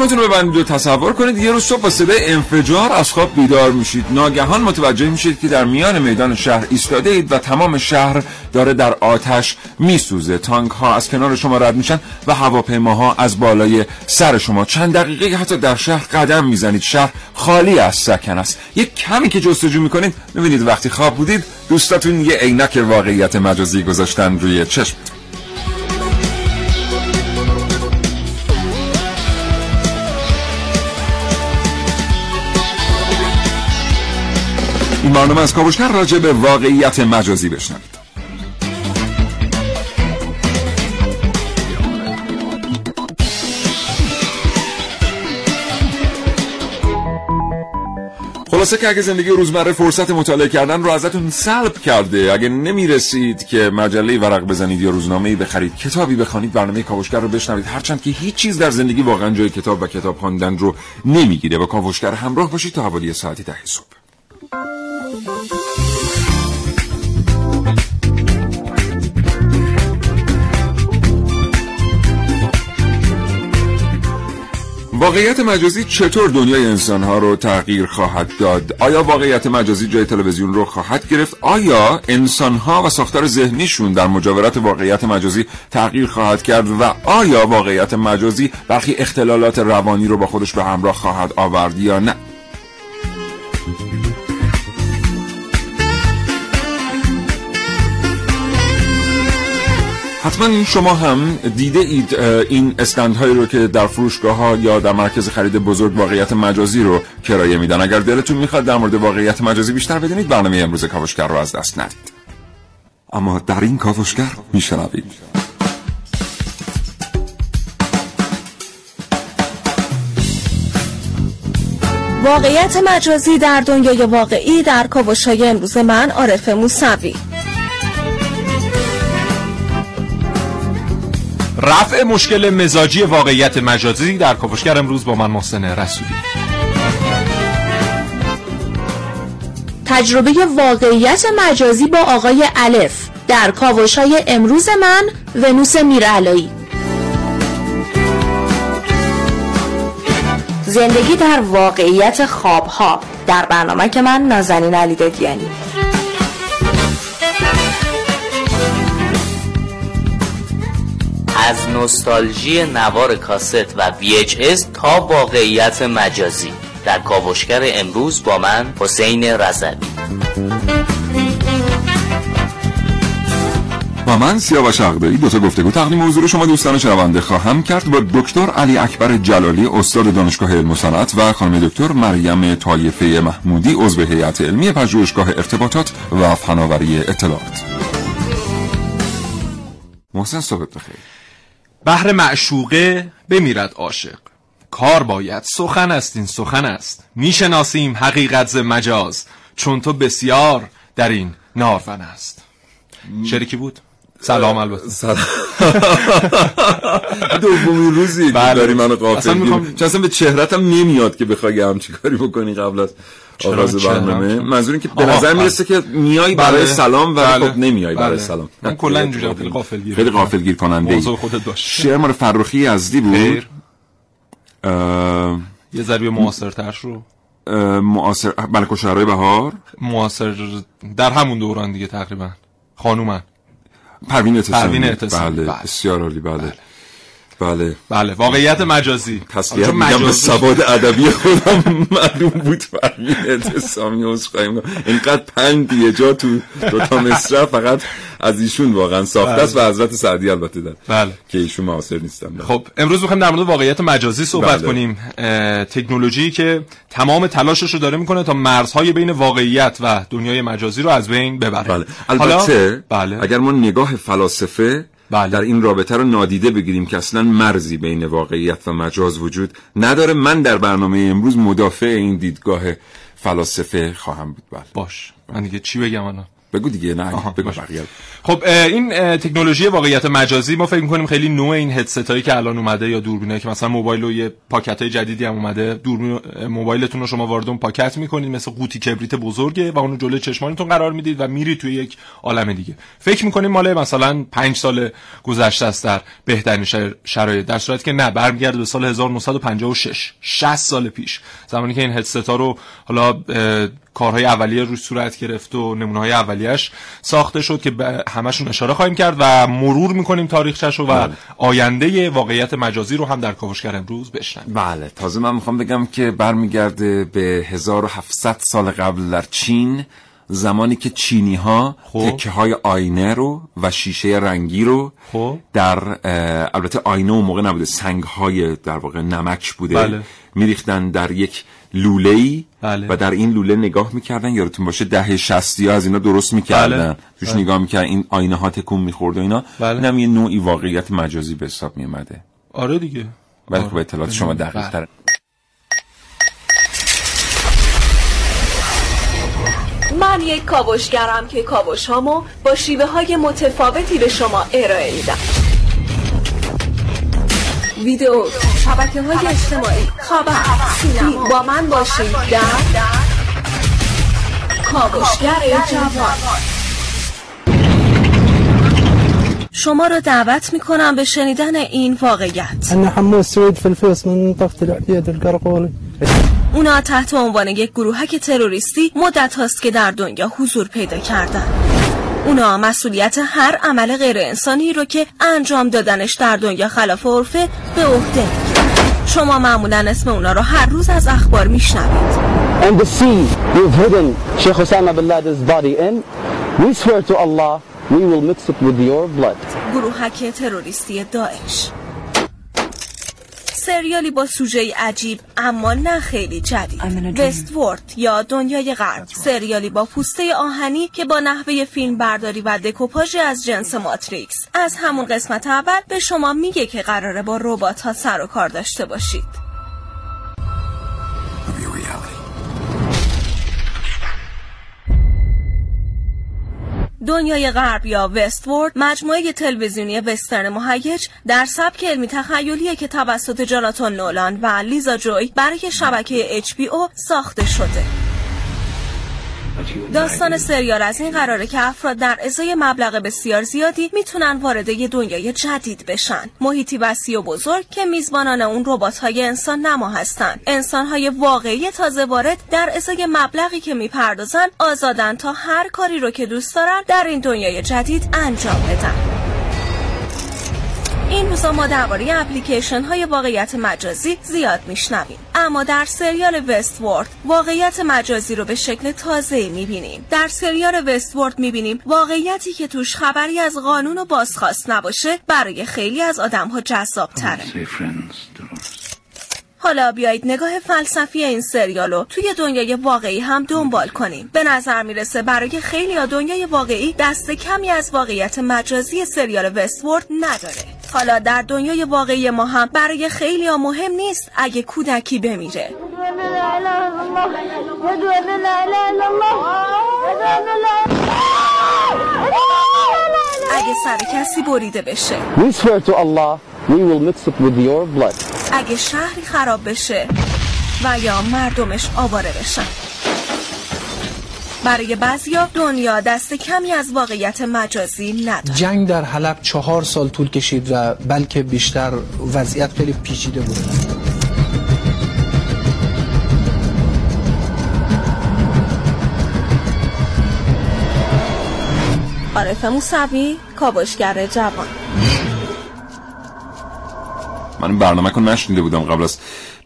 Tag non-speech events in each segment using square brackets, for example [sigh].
چشمتون رو ببندید و تصور کنید یه روز صبح با صدای انفجار از خواب بیدار میشید. ناگهان متوجه میشید که در میان میدان شهر ایستاده اید و تمام شهر داره در آتش میسوزه. تانک ها از کنار شما رد میشن و هواپیماها از بالای سر شما. چند دقیقه حتی در شهر قدم می‌زنید. شهر خالی از سکن است. یک کمی که جستجو می‌کنید می‌بینید وقتی خواب بودید دوستاتون یه عینک واقعیت مجازی گذاشتن روی چشم. برنامه از کاوشگر راجع به واقعیت مجازی بشنوید. خلاصه که اگه زندگی روزمره فرصت مطالعه کردن رو ازتون سلب کرده اگه نمی‌رسید که مجله ورق بزنید یا روزنامه بخرید کتابی بخوانید برنامه کاوشگر رو بشنوید هرچند که هیچ چیز در زندگی واقعا جای کتاب و کتاب خواندن رو نمی‌گیره. با کاوشگر همراه باشید تا حوالی ساعتی ده صبح. واقعیت مجازی چطور دنیای انسانها رو تغییر خواهد داد؟ آیا واقعیت مجازی جای تلویزیون رو خواهد گرفت؟ آیا انسانها و ساختار ذهنیشون در مجاورت واقعیت مجازی تغییر خواهد کرد و آیا واقعیت مجازی برخی اختلالات روانی رو با خودش به همراه خواهد آورد یا نه؟ حتما شما هم دیده اید این استندهایی رو که در فروشگاه ها یا در مرکز خرید بزرگ واقعیت مجازی رو کرایه میدن. اگر دلتون می‌خواد در مورد واقعیت مجازی بیشتر بدونید برنامه امروز کاوشگر رو از دست ندید. اما در این کاوشگر میشنوید. واقعیت مجازی در دنیای واقعی در کاوشهای امروز من عارف موسوی. رفع مشکل مزاجی واقعیت مجازی در کاوشگر امروز با من محسن رسولی. تجربه واقعیت مجازی با آقای الف در کاوش های امروز من ونوس میرعلایی. زندگی در واقعیت خوابها. در برنامه که من نازنین علی دادیانی از نوستالژی نوار کاست و VHS تا واقعیت مجازی. در کاوشگر امروز با من حسین رضوی. و من سیاوش عقدایی دو تا گفتگو تقدیم حضور شما دوستان شنونده خواهم کرد. با دکتر علی اکبر جلالی استاد دانشگاه علم و صنعت و خانم دکتر مریم طایفه محمودی عضو هیئت علمی پژوهشگاه ارتباطات و فناوری اطلاعات. محسن صبح بخیر. بهر معشوقه بمیرد عاشق. کار باید سخن است این سخن است. می‌شناسیم حقیقت ز مجاز چون تو بسیار در این نارون است. شریکی بود؟ سلام البته. سلام. [laughs] دومین روزی بله. داری منو قافل اصلا میخوام-. چون اصلا به چهرتم نمیاد که بخوای همچی کاری بکنی قبل از آغاز؟ برنامه منظور این که به نظر بله. می‌رسه که میای برای بله. سلام و بله. خب نمیای برای بله. سلام من کلا اینجوریام، خیلی غافلگیر. خیلی غافلگیر کننده ای موضوع خودت باش. شعر مال فرخی یزدی بود خیر اه، یه ذریب معاصرترش رو معاصر ملک و شعرهای بهار معاصر در همون دوران دیگه تقریبا خانومن پروین اعتصامی پروین اعتصامی، بله بله. بسیار عالی بله بله. بله واقعیت مجازی. تسلیت میگم به سواد ادبی خودم معلوم بود فرمی اعتصامی عذرخواهی می‌کنم. اینقدر پنج یه جا تو دو تا [laughs] مصرع فقط از ایشون واقعا ساخته است و حضرت سعدی البته در بله. که ایشون معاصر نیستن. بله. خب امروز می‌خوایم در مورد واقعیت مجازی صحبت بله. کنیم. تکنولوژی که تمام تلاشش رو داره می‌کنه تا مرزهای بین واقعیت و دنیای مجازی رو از بین ببره. بله. البته بله. اگر ما نگاه فلاسفه بله. در این رابطه رو نادیده بگیریم که اصلا مرزی بین واقعیت و مجاز وجود نداره. من در برنامه امروز مدافع این دیدگاه فلاسفه خواهم بود. بله. باش. من دیگه چی بگم الان؟ بگو دیگه نه بگو. بقیه. خب این تکنولوژی واقعیت مجازی ما فکر می‌کنیم خیلی نوع این هدست هایی که الان اومده یا دوربینایی که مثلا موبایل و یه پاکت های جدیدی هم اومده دوربین موبایلتون رو شما وارد اون پاکت می‌کنید مثل قوطی کبریت بزرگه و اونو جلوی چشمانتون قرار می‌دید و میری توی یک عالم دیگه. فکر می‌کنیم مال مثلا 5 سال گذشته است در بهترین شر- شرایط در صورتی که نه برمیگرده به سال 1956 60 سال پیش. زمانی که این هدست ها رو حالا کارهای اولیه روش صورت گرفت و نمونه های اولیش ساخته شد که به همشون اشاره خواهیم کرد و مرور می‌کنیم تاریخچش رو و آینده واقعیت مجازی رو هم در کاوشگر امروز بشنویم بله تازه من می‌خوام بگم که برمیگرده به 1700 سال قبل در چین زمانی که چینی ها خب. تکه های آینه رو و شیشه رنگی رو خب. در البته آینه و موقع نبوده سنگ های در واقع نمک بوده بله. میریختن در یک لوله ای بله. و در این لوله نگاه می‌کردن یادتون باشه دهه شستی ها از اینا درست می‌کردن بله. توش نگاه می‌کردن این آینه ها تکون می‌خورد و اینا بله. اینم یه نوعی واقعیت مجازی به حساب میومده آره دیگه ولی آره. خب اطلاعات شما بله. دقیق تر من یک کاوشگرم که کاوش هامو با شیوه های متفاوتی به شما ارائه میدم ویدیو شبکه های اجتماعی. خبر. سینما با من باشید. در کاوشگر جوان. شما را دعوت می کنم به شنیدن این واقعیت. أنا حمو السويد في من العديد القرقولي اونا تحت عنوان یک گروهک تروریستی مدت هاست که در دنیا حضور پیدا کردن. اونا مسئولیت هر عمل غیر انسانی رو که انجام دادنش در دنیا خلاف عرفه به عهده. شما معمولا اسم اونا رو هر روز از اخبار میشنوید and the sea you've hidden Sheikh Osama bin Laden's body in, we swear to Allah, we will mix it with your blood. گروهک تروریستی داعش سریالی با سوژه عجیب اما نه خیلی جدید. وست وورد یا دنیای غرب. سریالی با پوسته آهنی که با نحوه فیلم برداری و دکوپاژ از جنس ماتریکس. از همون قسمت اول به شما میگه که قراره با ربات ها سر و کار داشته باشید. دنیای غرب یا وستورد مجموعه تلویزیونی وسترن مهیج در سبک علمی تخیلیه که توسط جاناتان نولان و لیزا جوی برای شبکه HBO ساخته شده. داستان سریال از این قراره که افراد در ازای مبلغ بسیار زیادی می‌تونن وارد یه دنیای جدید بشن. محیطی وسیع و بزرگ که میزبانان اون ربات های انسان نما هستن. انسان های واقعی تازه وارد در ازای مبلغی که می‌پردازن آزادن تا هر کاری رو که دوست دارن در این دنیای جدید انجام بدن. این روزا ما درباره اپلیکیشن های واقعیت مجازی زیاد میشنویم. اما در سریال وست وورد واقعیت مجازی رو به شکل تازه می‌بینیم. در سریال وست وورد می‌بینیم واقعیتی که توش خبری از قانون و بازخواست نباشه برای خیلی از آدم ها جذاب تره حالا بیایید نگاه فلسفی این سریال رو توی دنیای واقعی هم دنبال کنیم. به نظر می‌رسه برای خیلی ها دنیای واقعی دست کمی از واقعیت مجازی سریال وستورد نداره. حالا در دنیای واقعی ما هم برای خیلی ها مهم نیست اگه کودکی بمیره. اگه سر کسی بریده بشه. We swear to Allah, we will mix it with your blood. اگه شهری خراب بشه و یا مردمش آواره بشن. برای بعضیا دنیا دست کمی از واقعیت مجازی نداره. جنگ در حلب چهار سال طول کشید و بلکه بیشتر وضعیت خیلی پیچیده بود. عارف موسوی کاوشگر جوان. من برنامه کن نشنیده بودم قبل از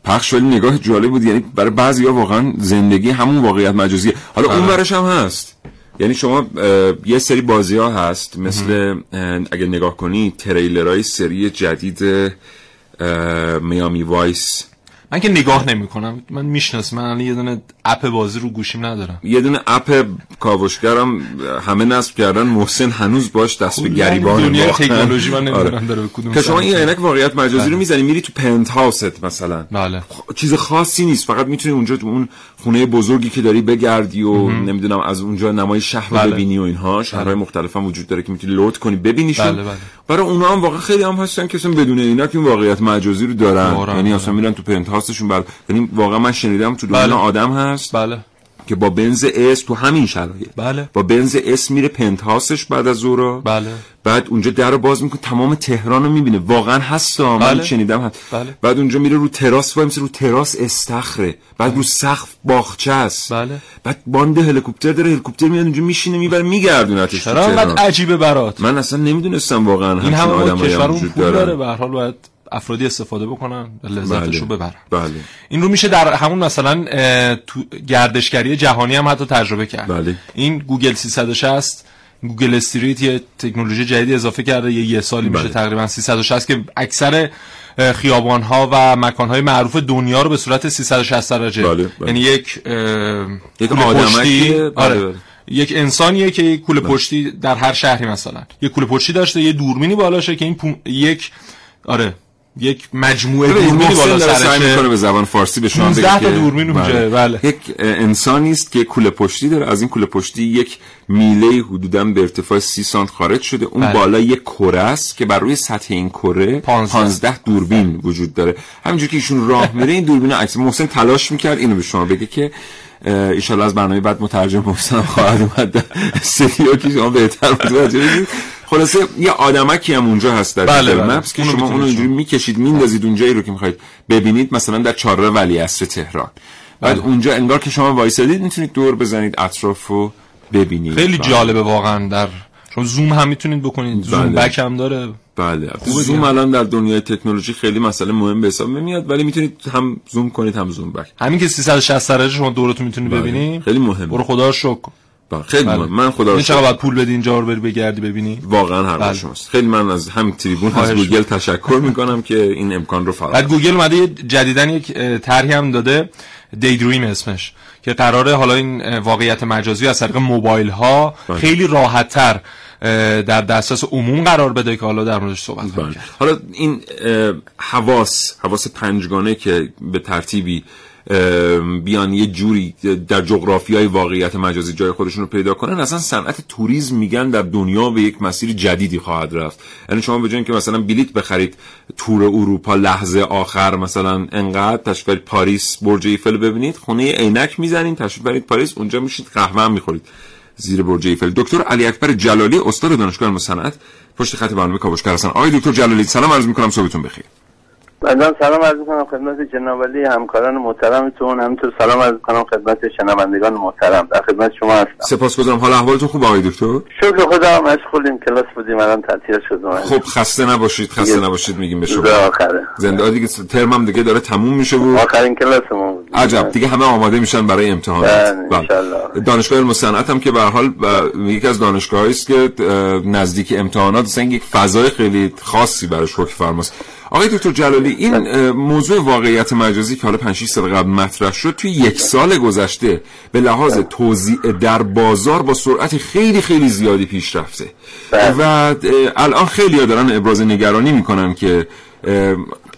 پخش ولی نگاه جالب بود. یعنی برای بعضی ها واقعا زندگی همون واقعیت مجازیه. حالا اون برش هم هست. یعنی شما یه سری بازی ها هست. مثل اگه نگاه کنی تریلرهای سری جدید Miami Vice. من که نگاه نمی کنم من می‌شناسم من الان یه دونه app بازی رو گوشیم ندارم یه دونه app کاوشگرم همه نصب کردن محسن هنوز باش دست به گریبان دنیای واقعاً. تکنولوژی من [laughs] آره. نمی‌دونم داره به کدوم که شما. این عینک واقعیت مجازی بله. رو می‌زنی میری تو پنت هاوست مثلا بله چیز خاصی نیست فقط می‌تونی اونجا تو اون خونه بزرگی که داری بگردی و نمی‌دونم از اونجا نمای شهر رو بله. ببینی و اینها شهرهای مختلف هم وجود داره که می‌تونی لود کنی ببینیشون بله، بله. برای اونا هم واقعا خیلی هم هستن که بدون اینا که این واقعیت مجازی رو دارن یعنی بله. اصلا میرن تو پنت هاوستشون بر یعنی واقعا من شنیدم تو دنیا بله. آدم هست بله که با بنز S تو همین شرایط بله. با بنز S میره پنت هاوسش بعد از ظهر بله. بعد اونجا در رو باز می‌کنه تمام تهران رو می‌بینه واقعا هست من بله. شنیدم هست بله. بعد اونجا میره رو تراس وای میسه رو تراس استخره بعد رو سقف باغچه است بله. بعد باند هلیکوپتر داره هلیکوپتر میاد اونجا میشینه می‌بره میگردونتش چرا انقدر عجیبه برات من اصلا نمی‌دونستم واقعا این همه کشورمون وجود پول داره به هر حال باید افرادی استفاده بکنن لذتش رو ببرن بله این رو میشه در همون مثلا تو گردشگری جهانی هم حتی تجربه کرد بله. این گوگل 360 Google Street یه تکنولوژی جدیدی اضافه کرده یه یه سالی میشه بله. تقریبا 360 که اکثر خیابان ها و مکان های معروف دنیا رو به صورت 360 درجه بله، بله. یعنی یک یک آدمکی، بله، آره. بله. یک انسانیه که یک کوله پشتی در هر شهری مثلا یک کوله پشتی داشته یه دوربینی بالاشه که این پو- یک آره یک مجموعه دوربینی محسن بالا سرشه. می‌کنه به زبان فارسی به شما 15 بگه که- دوربین اونجا، بله. یک انسانی است که کوله پشتی داره. از این کوله پشتی یک میله حدودا به ارتفاع 30 سانت خارج شده. اون بله. بالا یک کره است که بر روی سطح این کره 15. 15 دوربین وجود داره. همینجور که ایشون راه میره این دوربین عکس محسن تلاش می‌کرد اینو به شما بگه که ایشال از برنامه بعد مترجم محسن خواهد اومد. [laughs] سریو که شما بهتر متوجه بشید. خلاصه یه آدمکی هم اونجا هست در بله، بله. مپس که شما می‌تونید اونو اینجوری شما. می‌کشید میندازید اونجایی رو که می‌خواید ببینید مثلا در چهارراه ولیعصر تهران بعد بله. اونجا انگار که شما وایسادید می‌تونید دور بزنید اطرافو ببینید خیلی بله. جالبه واقعا در چون زوم هم می‌تونید بکنید زوم بله. بک هم داره بله زوم. الان در دنیای تکنولوژی خیلی مسئله مهم به حساب نمیاد ولی می‌تونید هم زوم کنید هم zoom back همین که 360 درجه شما دورتون می‌تونی بله. ببینی خیلی مهمه. برو خدا رو شکر بله. خیلی بله. من خدا رو شکر. باید پول بدی اینجا رو بری بگردی ببینی واقعا حرف بله. شماست خیلی من از هم تریبون از گوگل تشکر می‌کنم که این امکان رو فراهم بعد گوگل اومده جدیدن یک طرحی هم داده Daydream اسمش که قراره حالا این واقعیت مجازی از طریق موبایل ها بله. خیلی راحت تر در دسترس عموم قرار بده که حالا در موردش صحبت بله. حالا این حواس حواس پنجگانه که به ترتیبی بیان یه جوری در جغرافی های واقعیت مجازی جای خودشون رو پیدا کنن اصلا صنعت توریسم میگن در دنیا به یک مسیر جدیدی خواهد رفت. یعنی شما به اینکه مثلا بلیت بخرید تور اروپا لحظه آخر مثلا انقدر تشریف پاریس برج ایفل ببینید خونه عینک می‌زنید تشریف برید پاریس اونجا میشید قهوه می‌خورید زیر برج ایفل. دکتر علی اکبر جلالی استاد دانشگاه علم صنعت پشت خط برنامه کاوشگر هستن. آقای دکتر جلالی سلام عرض می‌کنم صبحتون بخیر. بنده سلام عرض می‌کنم خدمت جناب علی همکاران محترمتون. همینطور سلام عرض می‌کنم خدمت شنوندگان محترم. در خدمت شما هستم. سپاسگزارم. حال احوالتون خوب آقای دکتر؟ شکر خدا مشغولیم. کلاس بودیم الان تعطیل شد. خب خسته نباشید خسته نباشید میگیم به شما. آخره. زنده دیگه ترمم دیگه داره تموم میشه و آخرین کلاسمون بود. عجب. دیگه همه آماده میشن برای امتحانات. بله، انشالله. دانشگاه علم صنعت هم که به هر حال یکی از دانشگاهایی است که نزدیک امتحانات اصلا یک فضای خیلی خاصی براش حکم فرماست. آقای دکتر جلالی این اه، موضوع واقعیت مجازی که حالا 5 6 سال قبل مطرح شد توی یک سال گذشته به لحاظ توزیع در بازار با سرعت خیلی خیلی زیادی پیش رفته. بله. و الان خیلی دارن ابراز نگرانی می‌کنن که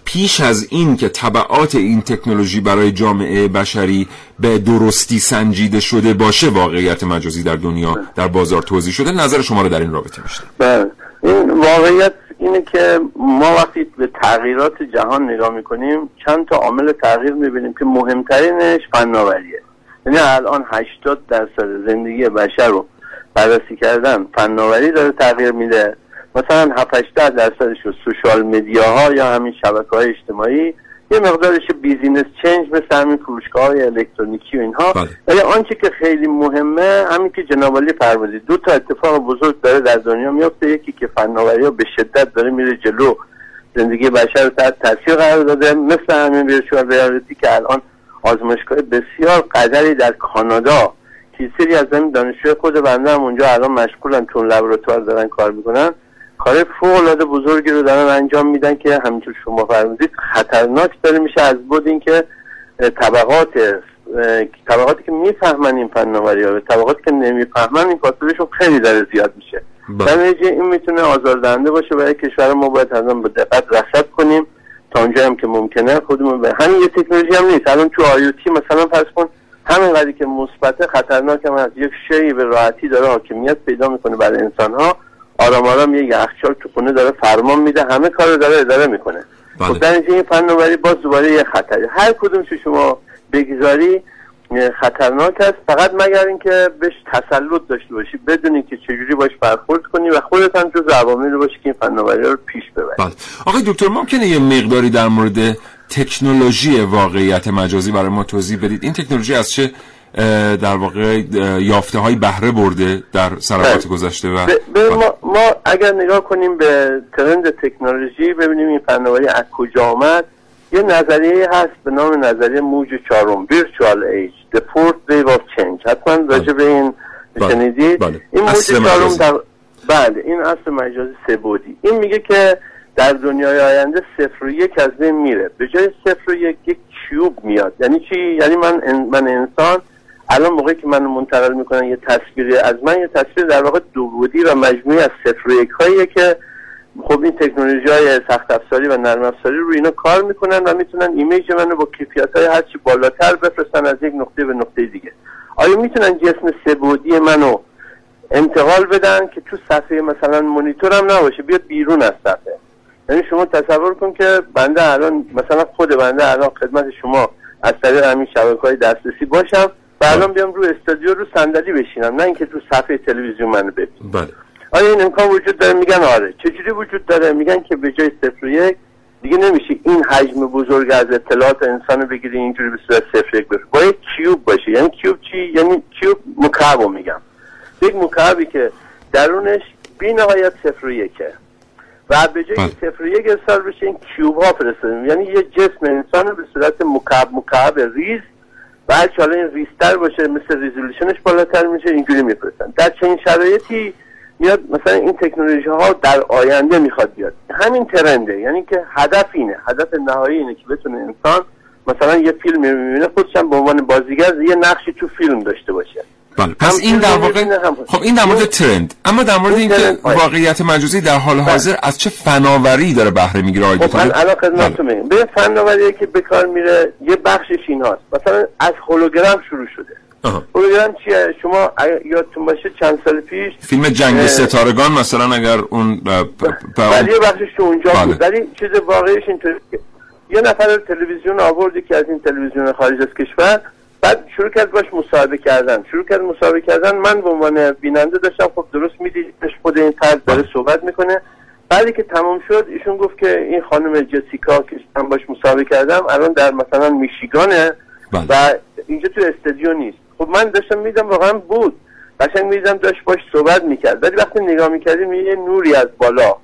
پیش از این که طبعات این تکنولوژی برای جامعه بشری به درستی سنجیده شده باشه واقعیت مجازی در دنیا در بازار توضیح شده نظر شما رو در این رابطه میشه بله. این واقعیت اینه که ما وقتی به تغییرات جهان نگاه می‌کنیم چند تا عامل تغییر می‌بینیم که مهمترینش فناوریه. یعنی الان 80 درصد زندگی بشر رو بررسی کردن فناوری داره تغییر میده. مثلا 7 80 درصدش رو social media ها یا همین شبکه های اجتماعی یه مقدارش business change مثل همین فروشگاه های الکترونیکی و اینها. بله. ولی آنچه که خیلی مهمه همین که جناب علی فرمودید دو تا اتفاق بزرگ داره در دنیا میفته یکی که فناوری ها به شدت داره میره جلو. زندگی بشر رو تحت تاثیر قرار داده. مثل همین virtual reality که الان آزمایشگاه بسیار قدری در کانادا که سری از این دانشجوی خود بنده هم اونجا الان مشغولن چون لبراتوار دارن کار می‌کنن. کار فوق العاده بزرگی رو دارن انجام میدن که همینطور شما فرمودید خطرناک داره میشه از بود اینکه طبقات طبقاتی که می‌فهمن این فناوری ها و طبقاتی که نمی‌فهمن این فاصلهشون خیلی داره زیاد میشه. بله. در نتیجه این می‌تونه آزاردهنده باشه برای کشور ما باید حتما به دقت رصد کنیم. تا اونجا هم که ممکنه خودمون به همین یه تکنولوژی هم نیست. الان تو آیوتی مثلا فرض کن همین قضیه که مثبت خطرناک هم هست. یک شی به راحتی داره حاکمیت پیدا می‌کنه برای انسان ها آرام آرام یه یخچال تو خونه داره فرمان میده همه کار رو داره اداره می‌کنه. بله. خب در نتیجه این فناوری باز دوباره یه خطری هر کدوم که شما بگذاری خطرناک است. فقط مگر اینکه بهش تسلط داشته باشی بدونی که چجوری باش برخورد کنی و خودت هم جز عواملی باشی که این فناوری رو پیش ببری. بله. آقای دکتر ممکنه یه مقداری در مورد تکنولوژی واقعیت مجازی برای ما توضیح بدید؟ این تکنولوژی از چه در واقع یافته های بهره برده در سنوات بله. گذشته و ما, ما اگر نگاه کنیم به ترند تکنولوژی ببینیم این فناوری از کجا آمد یه نظریه هست به نام نظریه موج چهارم virtual age the fourth wave of change حتما راجع به این بله. شنیدید بله. این موج چهارم. در بله این اصل مجازی سبودی این میگه که در دنیای آینده صفر و یک از بین میره به جای صفر و یک یک کیوب میاد یعنی چی یعنی من من انسان الان موقعی که منو منتقل می‌کنن یه تصویری از من یه تصویر در واقع دو بودی و مجموعی از صفر و یک هاییه که خب این تکنولوژی های سخت افزاری و نرم افزاری رو اینا کار می‌کنن و می‌تونن ایمیج منو با کیفیت های هرچی بالاتر بفرستن از یک نقطه به نقطه دیگه. آیا می‌تونن جسم سبودی منو انتقال بدن که تو صفحه مثلا مونیتورم نباشه؟ بیاد بیرون از صفحه. یعنی شما تصور کن که بنده الان مثلا خود بنده الان خدمت شما از طریق همین شبکه های دسترسی باشم. و الان بیام رو استودیو رو صندلی بشینم نه اینکه تو صفحه تلویزیون منو ببینید بله. آیا این امکان وجود داره؟ میگن آره. چجوری وجود داره؟ میگن که به جای صفر یک دیگه نمیشه این حجم بزرگ از اطلاعات انسان رو بگیری اینجوری به صورت صفر یک بشه. باید کیوب باشه. یعنی کیوب چی؟ یعنی کیوب مکعب رو میگم. یک مکعبی که درونش بی نهایت صفر و یکه. و به جای بله. صفر و یک بشه این کیوب ها فرستادیم. یعنی یه جسم انسان رو به صورت مکعب مکعب ریز هر حالا این ریزتر باشه مثل ریزولوشنش بالاتر میشه اینجوری میفرستن. در چنین شرایطی میاد مثلا این تکنولوژی ها در آینده می‌خواد بیاد. همین ترنده یعنی که هدف اینه هدف نهایی اینه که بتونه انسان مثلا یه فیلم می‌بینه خودش هم به عنوان بازیگر یه نقشی تو فیلم داشته باشه. بله. پس این در واقع خب این در مورد ترند. اما در مورد این اینکه. واقعیت مجازی در حال حاضر از چه فناوری داره بهره می‌گیره آقای خب من الان خدمتتون میگم. به فناوری که به کار میره یه بخشش این هاست مثلا از هولوگرام شروع شده. هولوگرام چیه؟ شما یادتون باشه چند سال پیش فیلم جنگ ستارگان مثلا اگر اون پ- ولی یه بخشش تو اونجا بله. بود ولی چیز واقعیش اینطوری که یه نفر تلویزیون آورد که از این تلویزیون خارج از کشور بعد شروع کرد باش مصاحبه کردن. شروع کرد مصاحبه کردن. من به عنوان بیننده داشتم خب درست میدیدش خود این فرد داره صحبت می‌کنه. بعدی که تمام شد ایشون گفت که این خانم جسیکا که من باش مصاحبه کردم الان در مثلا میشیگانه بله. و اینجا تو استودیو نیست. خب من داشتم میدم واقعا بود. قشنگ میدم داشت باش صحبت می‌کرد. ولی وقتی نگاه می‌کردیم یه نوری از بالا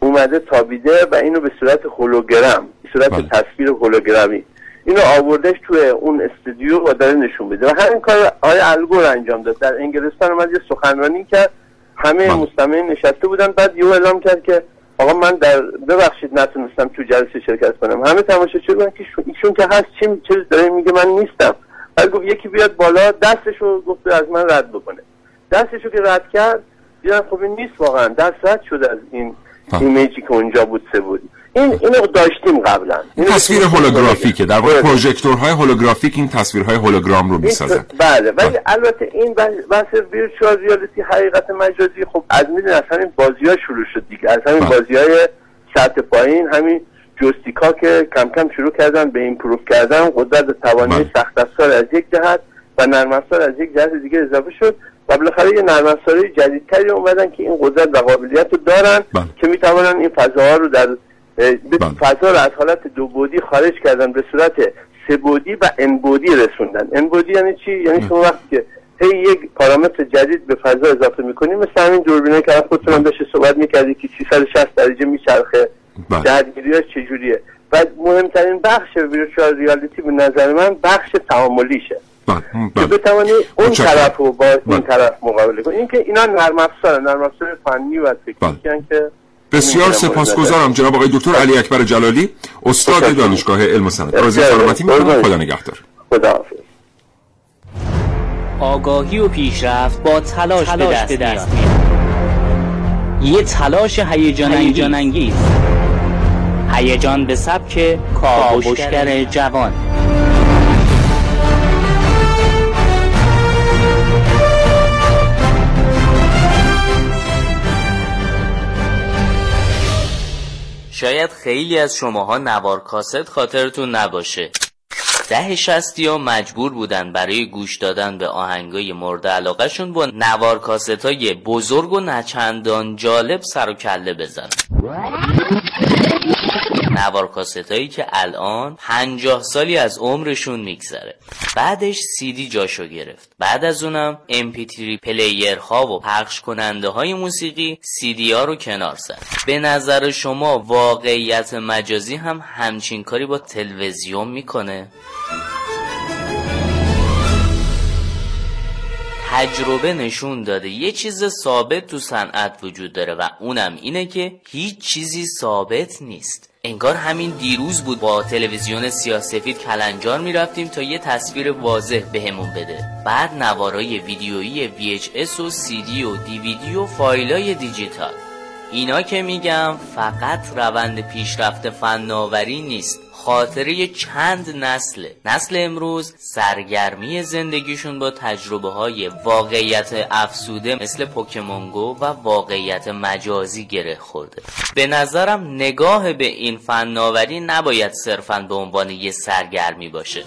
اومده تابیده و اینو به صورت هولوگرام به صورت بله. تصویر هولوگرامی. اینو آوردش توی اون استودیو و داره نشون بده و همین کار آقای الگور انجام داد. در انگلستان اومد یه سخنرانی کرد. همه بله. مستمعین نشسته بودن. بعد یهو اعلام کرد که آقا من در ببخشید نتونستم تو جلسه شرکت کنم. همه تماشاچی بودن که شو- ایشون که هست چی چیز داره میگه من نیستم. بعد گفت یکی بیاد بالا دستشو گفت از من رد بکنه. دستشو که رد کرد دیدن خب این نیست واقعا. دست رد شده از این. ایمیجی که اونجا بود سه بود. این اینو داشتیم قبلا این تصویر هولوگرافیکه در واقع بله. پروژکتورهای هولوگرافیک این تصویرهای هولوگرام رو این- می‌سازن بله ولی بله. البته این بحث- ویرچوال ریالیتی حقیقت مجازی خب از میدین از همین بازی ها شروع شد دیگه از همین بله. بازی های سطح پایین همین جوستیکا که کم کم شروع کردن به ایمپروف کردن قدرت توانایی بله. سخت افزار از یک جهت و نرم افزار از یک جهت دیگه اضافه شد و بالاخره یه نرم افزارهای جدیدتری اومدن که این قدرت و قابلیت رو دارن بله. که می‌توانن این فضاها رو در. فضا رو از حالت دو بودی خارج کردن به صورت سه بودی و ان بودی رسوندن ان بودی یعنی چی یعنی شما وقتی که هی یک پارامتر جدید به فضا اضافه می‌کنیم مثل همین دوربینه که خودتون هم داشت صحبت می‌کردی که 360 درجه میچرخه بله. جهتگیریاش چجوریه و مهمترین بخش ویرچوال ریالیتی به نظر من بخش تعاملیشه بله. که بله. بتوانی اون. طرف رو با بله. این طرف مقابله کنی اینکه اینا نرم افزار نرم افزار فنی و تکنیکی که بسیار سپاسگزارم جناب آقای دکتر علی اکبر جلالی استاد. دانشگاه علم و صنعت. آرزوی بسیار سلامتی می‌کنم. خدا نگهدار. خدا آگاهی و پیشرفت با تلاش, به دست, میاد. یه تلاش هیجان انگیز هیجان به سبک کاوشگر جوان. شاید خیلی از شماها نوار کاست خاطرتون نباشه. ده شستی ها مجبور بودن برای گوش دادن به آهنگای مورد علاقهشون با نوار کاست های بزرگ و نچندان جالب سر و کله بزنن. نوار کاست هایی که الان پنجاه سالی از عمرشون میگذره. بعدش سیدی جاشو گرفت. بعد از اونم MP3 پلیر ها و پخش کننده های موسیقی سیدی ها رو کنار زد. به نظر شما واقعیت مجازی هم همچین کاری با تلویزیون می‌کنه؟ تجربه نشون داده. یه چیز ثابت تو صنعت وجود داره و اونم اینه که هیچ چیزی ثابت نیست. انگار همین دیروز بود با تلویزیون سیاسفید کلنجار می‌رفتیم تا یه تصویر واضح بهمون بده. بعد نوارای ویدیویی VHS و CD و DVD و فایلای دیجیتال. اینا که میگم فقط روند پیشرفت فناوری نیست. خاطره چند نسله. نسل امروز سرگرمی زندگیشون با تجربه های واقعیت افسوده مثل پوکمونگو و واقعیت مجازی گره خورده. به نظرم نگاه به این فناوری نباید صرفا به عنوان یه سرگرمی باشه.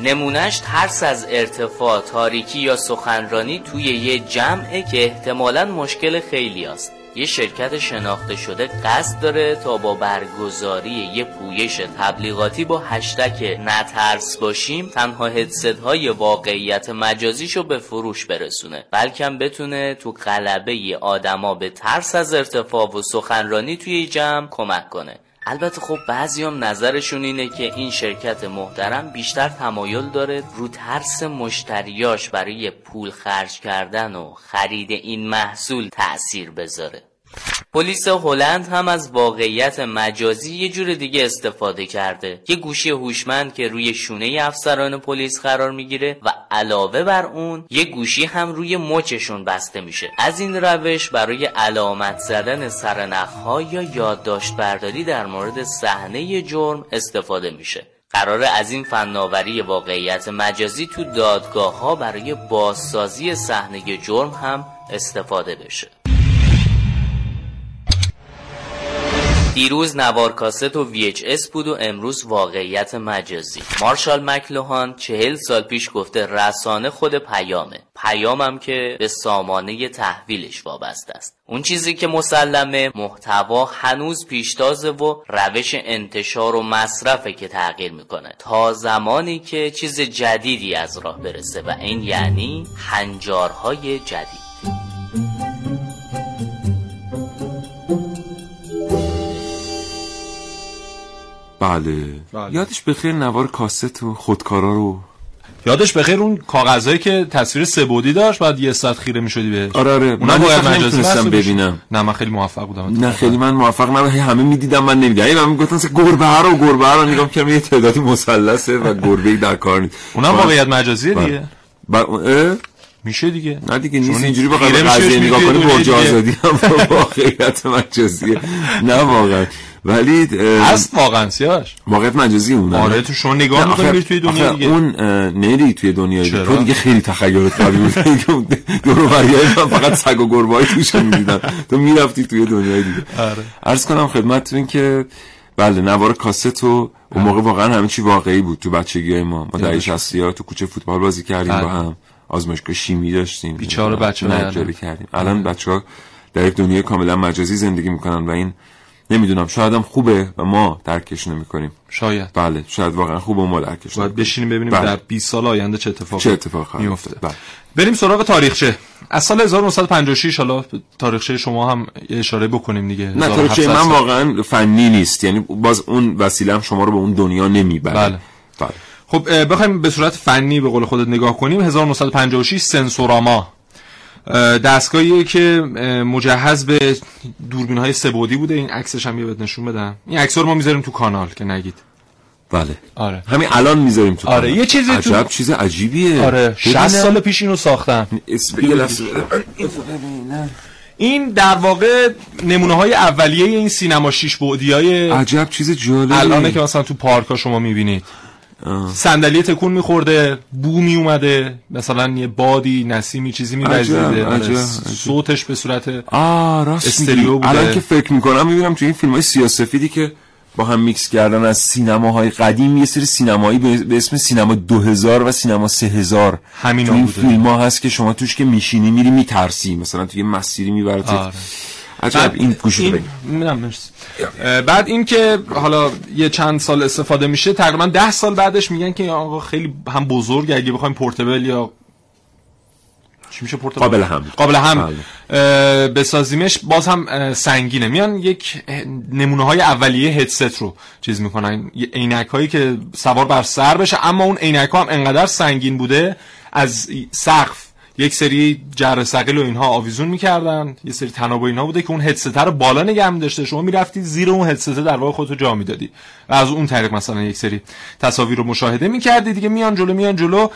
نمونهش ترس از ارتفاع تاریکی یا سخنرانی توی یه جمعه که احتمالا مشکل خیلی است. یه شرکت شناخته شده قصد داره تا با برگزاری یه پویش تبلیغاتی با هشتگ نترس باشیم تنها هدست های واقعیت مجازیشو به فروش برسونه. بلکه بتونه تو غلبه آدما به ترس از ارتفاع و سخنرانی توی جمع کمک کنه. البته خب بعضیام نظرشون اینه که این شرکت محترم بیشتر تمایل داره رو ترس مشتریاش برای پول خرج کردن و خرید این محصول تأثیر بذاره. پلیس هلند هم از واقعیت مجازی یه جور دیگه استفاده کرده. یه گوشی هوشمند که روی شونه افسران پلیس قرار می‌گیره و علاوه بر اون یه گوشی هم روی مچشون بسته میشه. از این روش برای علامت زدن سرنخها یا یادداشت برداری در مورد صحنه جرم استفاده میشه. قرار از این فناوری واقعیت مجازی تو دادگاه ها برای بازسازی صحنه جرم هم استفاده بشه. دیروز نوار کاست و VHS بود و امروز واقعیت مجازی. مارشال مکلوهان چهل سال پیش گفته رسانه خود پیامه. پیامم که به سامانه تحویلش وابسته است. اون چیزی که مسلمه محتوا هنوز پیشتازه و روش انتشار و مصرفه که تغییر می‌کنه. تا زمانی که چیز جدیدی از راه برسه و این یعنی هنجارهای جدید. بله. بله. یادش بخیر نوار کاست و خودکارا رو. یادش بخیر اون کاغذهایی که تصویر سه‌بعدی داشت بعد یه ساعت خیره می‌شدی بهش. آره آره. من باید مجازی. ببینم. نه من خیلی موفق بودم. نه خیلی من موفق هی همه می‌دیدم من نمی‌دیدم. من می‌گفتن مثلا گربه رو گربه رو. نگاه می‌کردم یه تعدادی مثلثه و گربه در کار نیست. اونم با- واقعیت مجازیه بله. دیگه. با- اه؟ میشه دیگه. نه دیگه نیست. اینجوری بخوای قضیه نگاه کنی دنیای برج. آزادی هم [laughs] واقعیت مجازیه. نه واقعا. ولی هست واقعا سیاش واقعیت مجازی اون آره تو شما نگاه می‌کنی توی دنیا دیگه. اون نری توی دنیای دیگه؟ تو دیگه خیلی تخیلت قوی بود. [laughs] دور و فقط سگ و گربه های توش می‌دیدن تو می‌رفتی توی دنیای دیگه. آره. عرض کنم خدمتتون که بله نوار کاست و اون موقع واقعا همه چی واقعی بود تو بچگی های ما ما در 60 ها تو کوچه فوتبال بازی کردیم بله. با هم. آزمایشگاه شیمی داشتیم. بیچاره بچه‌ها. کردیم. الان بچه ها در یک دنیای کاملا مجازی زندگی می‌کنن و این نمی‌دونم شاید هم خوبه و ما درکش نمی‌کنیم شاید بله شاید واقعا خوبه و ما درکش باید. بشینیم ببینیم بله. در 20 سال آینده چه اتفاقی چه اتفاق میفته. بله. بریم سراغ تاریخچه از سال 1956 حالا تاریخچه شما هم اشاره بکنیم دیگه نه 1700 تاریخچه من. واقعا فنی نیست یعنی باز اون وسیله هم شما رو به اون دنیا نمی‌بره بله. بله خب بخوایم به صورت فنی به قول خودت نگاه کنیم 1956 سنسوراما دستگاهیه که مجهز به دوربین های سبودی بوده. این عکسش هم یه بهت نشون بدم. این عکس رو ما می‌ذاریم تو کانال که نگید. بله. آره. همین الان می‌ذاریم تو آره، کانال. یه چیزی تو- عجب چیز عجیبیه. آره. 60 ببینم. سال پیش اینو ساختن. اسم. این در واقع نمونه های اولیه این سینما شیش بعدی های عجب چیز جالبی الانه که مثلا تو پارک ها شما می‌بینید. صندلی تکون میخورده بو میومده مثلا یه بادی نسیمی چیزی میوزیده عجب. صوتش به صورت استریو بوده. الان که فکر می‌کنم می‌بینم تو این فیلم های سیاه سفیدی که با هم میکس کردن از سینماهای قدیم یه سری سینمایی به اسم سینما 2000 و سینما 3000 همینا تو این بوده. فیلم ها هست که شما توش که میشینی میری میترسی مثلا تو یه مسیری می‌برد آره. عجب این گوشو این مرسی. بعد این که حالا یه چند سال استفاده میشه تقریبا ده سال بعدش میگن که آقا خیلی هم بزرگ اگه بخوایم portable یا چی میشه پورتبل قابل حمل. قابل حمل بله. بسازیمش باز هم سنگینه میان یک نمونه های اولیه هدست رو چیز می‌کنن عینک هایی که سوار بر سر بشه اما اون عینک ها هم انقدر سنگین بوده از سقف یک سری جر ثقیل و اینها آویزون می‌کردن. یه سری تناب و اینها بوده که اون هدست رو بالا نگه می‌داشته. شما می‌رفتی زیر اون هدست در واقع خودتو جا می‌دادی. و از اون طریق مثلا یک سری تصاویر رو مشاهده می‌کردی. دیگه میان جلو میان جلو.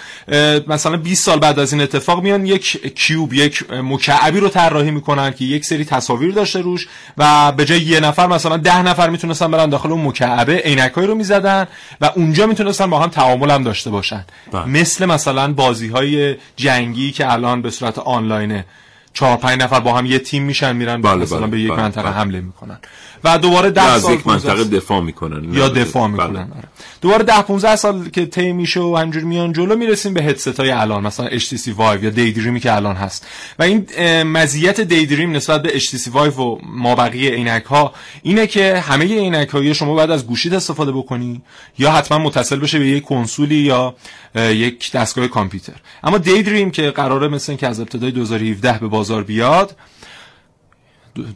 مثلا 20 سال بعد از این اتفاق میان یک کیوب یک مکعبی رو طراحی می‌کنن که یک سری تصاویر داشته روش و به جای یه نفر مثلا ده نفر می‌تونستن برن داخل اون مکعبه عینکایی رو می‌زدن و اونجا می‌تونستن با هم تعامل هم داشته باشن. بله. مثل مثلا بازی های جنگی که الان به صورت آنلاینه چهار پنج نفر با هم یه تیم میشن میرن بله، مثلا بله، به یک بله، منطقه بله. حمله می‌کنن و دوباره ده از سال یک منطقه 15 دفاع می‌کنن یا دفاع بله. می‌کنن آره. دوباره ده 15 سال که طی میشه و همجور میان جلو می‌رسیم به هدست های الان مثلا HTC Vive یا دیدریمی که الان هست. و این مزیت دیدریم نسبت به HTC Vive و مابقی عینک ها اینه که همه عینک های شما بعد از گوشیت استفاده بکنی یا حتما متصل بشه به یک کنسولی یا یک دستگاه کامپیوتر. اما دیدریم که قراره مثل که از ابتدای 2017 به بازار بیاد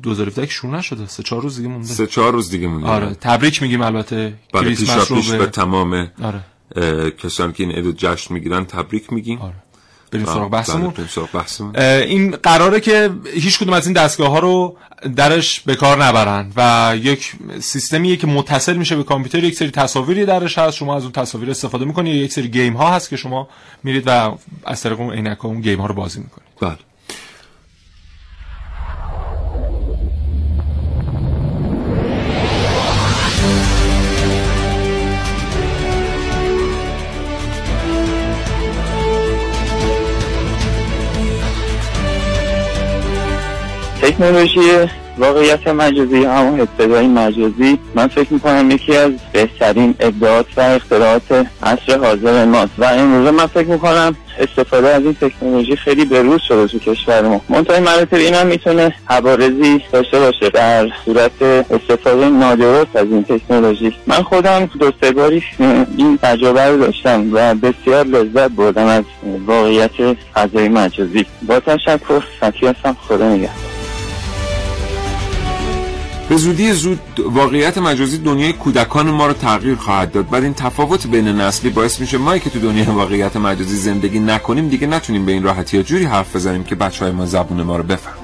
2017 که شروع نشده. سه چهار روز دیگه مونده. سه چهار روز دیگه مونده. آره تبریک میگیم البته. بله کریسمس پیشا رو پیش به به تمام آره. کسانی که این عیدو جشن می‌گیرن تبریک میگیم. آره. بریم بله، سراغ بحثمون. بریم سراغ بحثمون. این قراره که هیچ کدوم از این دستگاه ها رو درش به کار نبرن و یک سیستمیه که متصل میشه به کامپیوتر. یک سری تصاویری درش هست. شما از اون تصاویر استفاده می‌کنید یک سری گیم ها هست که شما میرید و از طریق اون عینک اون گیم ها رو بازی می‌کنید. بله. تکنولوژی واقعیت مجازی همون ابتدای مجازی. من فکر می‌کنم یکی از بهترین ابداعات و اختراعات عصر حاضر ماست. و امروزه من فکر می‌کنم استفاده از این تکنولوژی خیلی به روز شده تو کشور ما. منتهای مراتب این هم می‌تونه عوارضی داشته باشه. در صورت استفاده نادرست از این تکنولوژی. من خودم دو سه این تجربه رو داشتم و بسیار لذت بردم از واقعیت فضای مجازی. با تشکر سکی هستم. خدا نگهدار. به زودی زود واقعیت مجازی دنیای کودکان ما رو تغییر خواهد داد. بعد این تفاوت بین نسلی باعث میشه ما که تو دنیای واقعیت مجازی زندگی نکنیم دیگه نتونیم به این راحتی یا جوری حرف بزنیم که بچه های ما زبون ما رو بفهمن.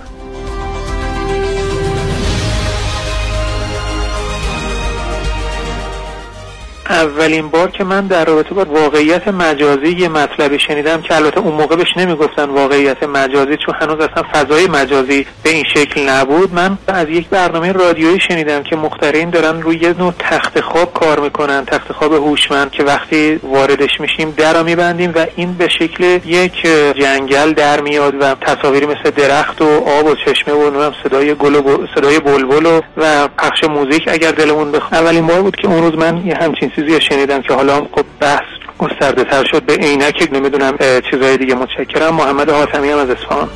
اولین بار که من در رابطه با واقعیت مجازی یه مطلبی شنیدم که البته اون موقع بهش نمی‌گفتن واقعیت مجازی چون هنوز اصلا فضای مجازی به این شکل نبود. من از یک برنامه رادیویی شنیدم که مخترین دارن روی یه نوع تخت خواب کار می‌کنن تخت خواب هوشمند که وقتی واردش میشیم در رو میبندیم و این به شکل یک جنگل در میاد و تصاویری مثل درخت و آب و چشمه و صدای گل و صدای بلبل و و پخش موزیک اگر دلمون بخواد. اولین بار بود که اون روز من یه همچین چیزی شنیدم که حالا خب بحث گسترده تر شد به عینک نمی‌دونم اه، چیزای دیگه متشکرم. محمد حاتمی هم از اصفهان.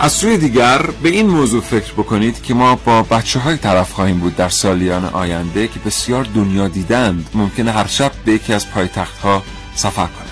از سوی دیگر به این موضوع فکر بکنید که ما با بچه های طرف خواهیم بود در سالیان آینده که بسیار دنیا دیدند. ممکنه هر شب به یکی از پایتخت ها سفر کنند.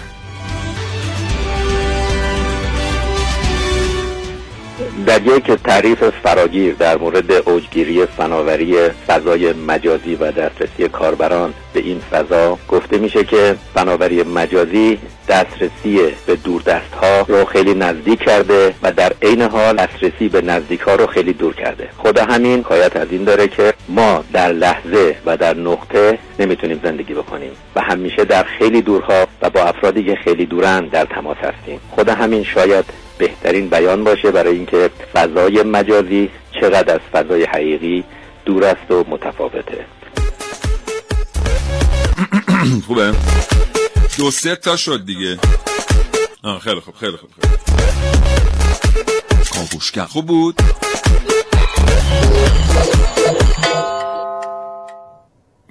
در یک تعریف فراگیر در مورد اوجگیری فناوری فضای مجازی و دسترسی کاربران به این فضا گفته میشه که فناوری مجازی دسترسی به دوردست ها رو خیلی نزدیک کرده و در عین حال دسترسی به نزدیک ها رو خیلی دور کرده. خود همین حکایت از این داره که ما در لحظه و در نقطه نمی‌تونیم زندگی بکنیم و همیشه در خیلی دورها و با افرادی که خیلی دورن در تماس هستیم. خود همین شاید بهترین بیان باشه برای اینکه فضای مجازی چقدر از فضای حقیقی دور است و متفاوته. [clears throat] خوبه؟ دو سه تا شد دیگه. آه خیلی خوب خیلی خوب خیلی کاوشگر خوب بود؟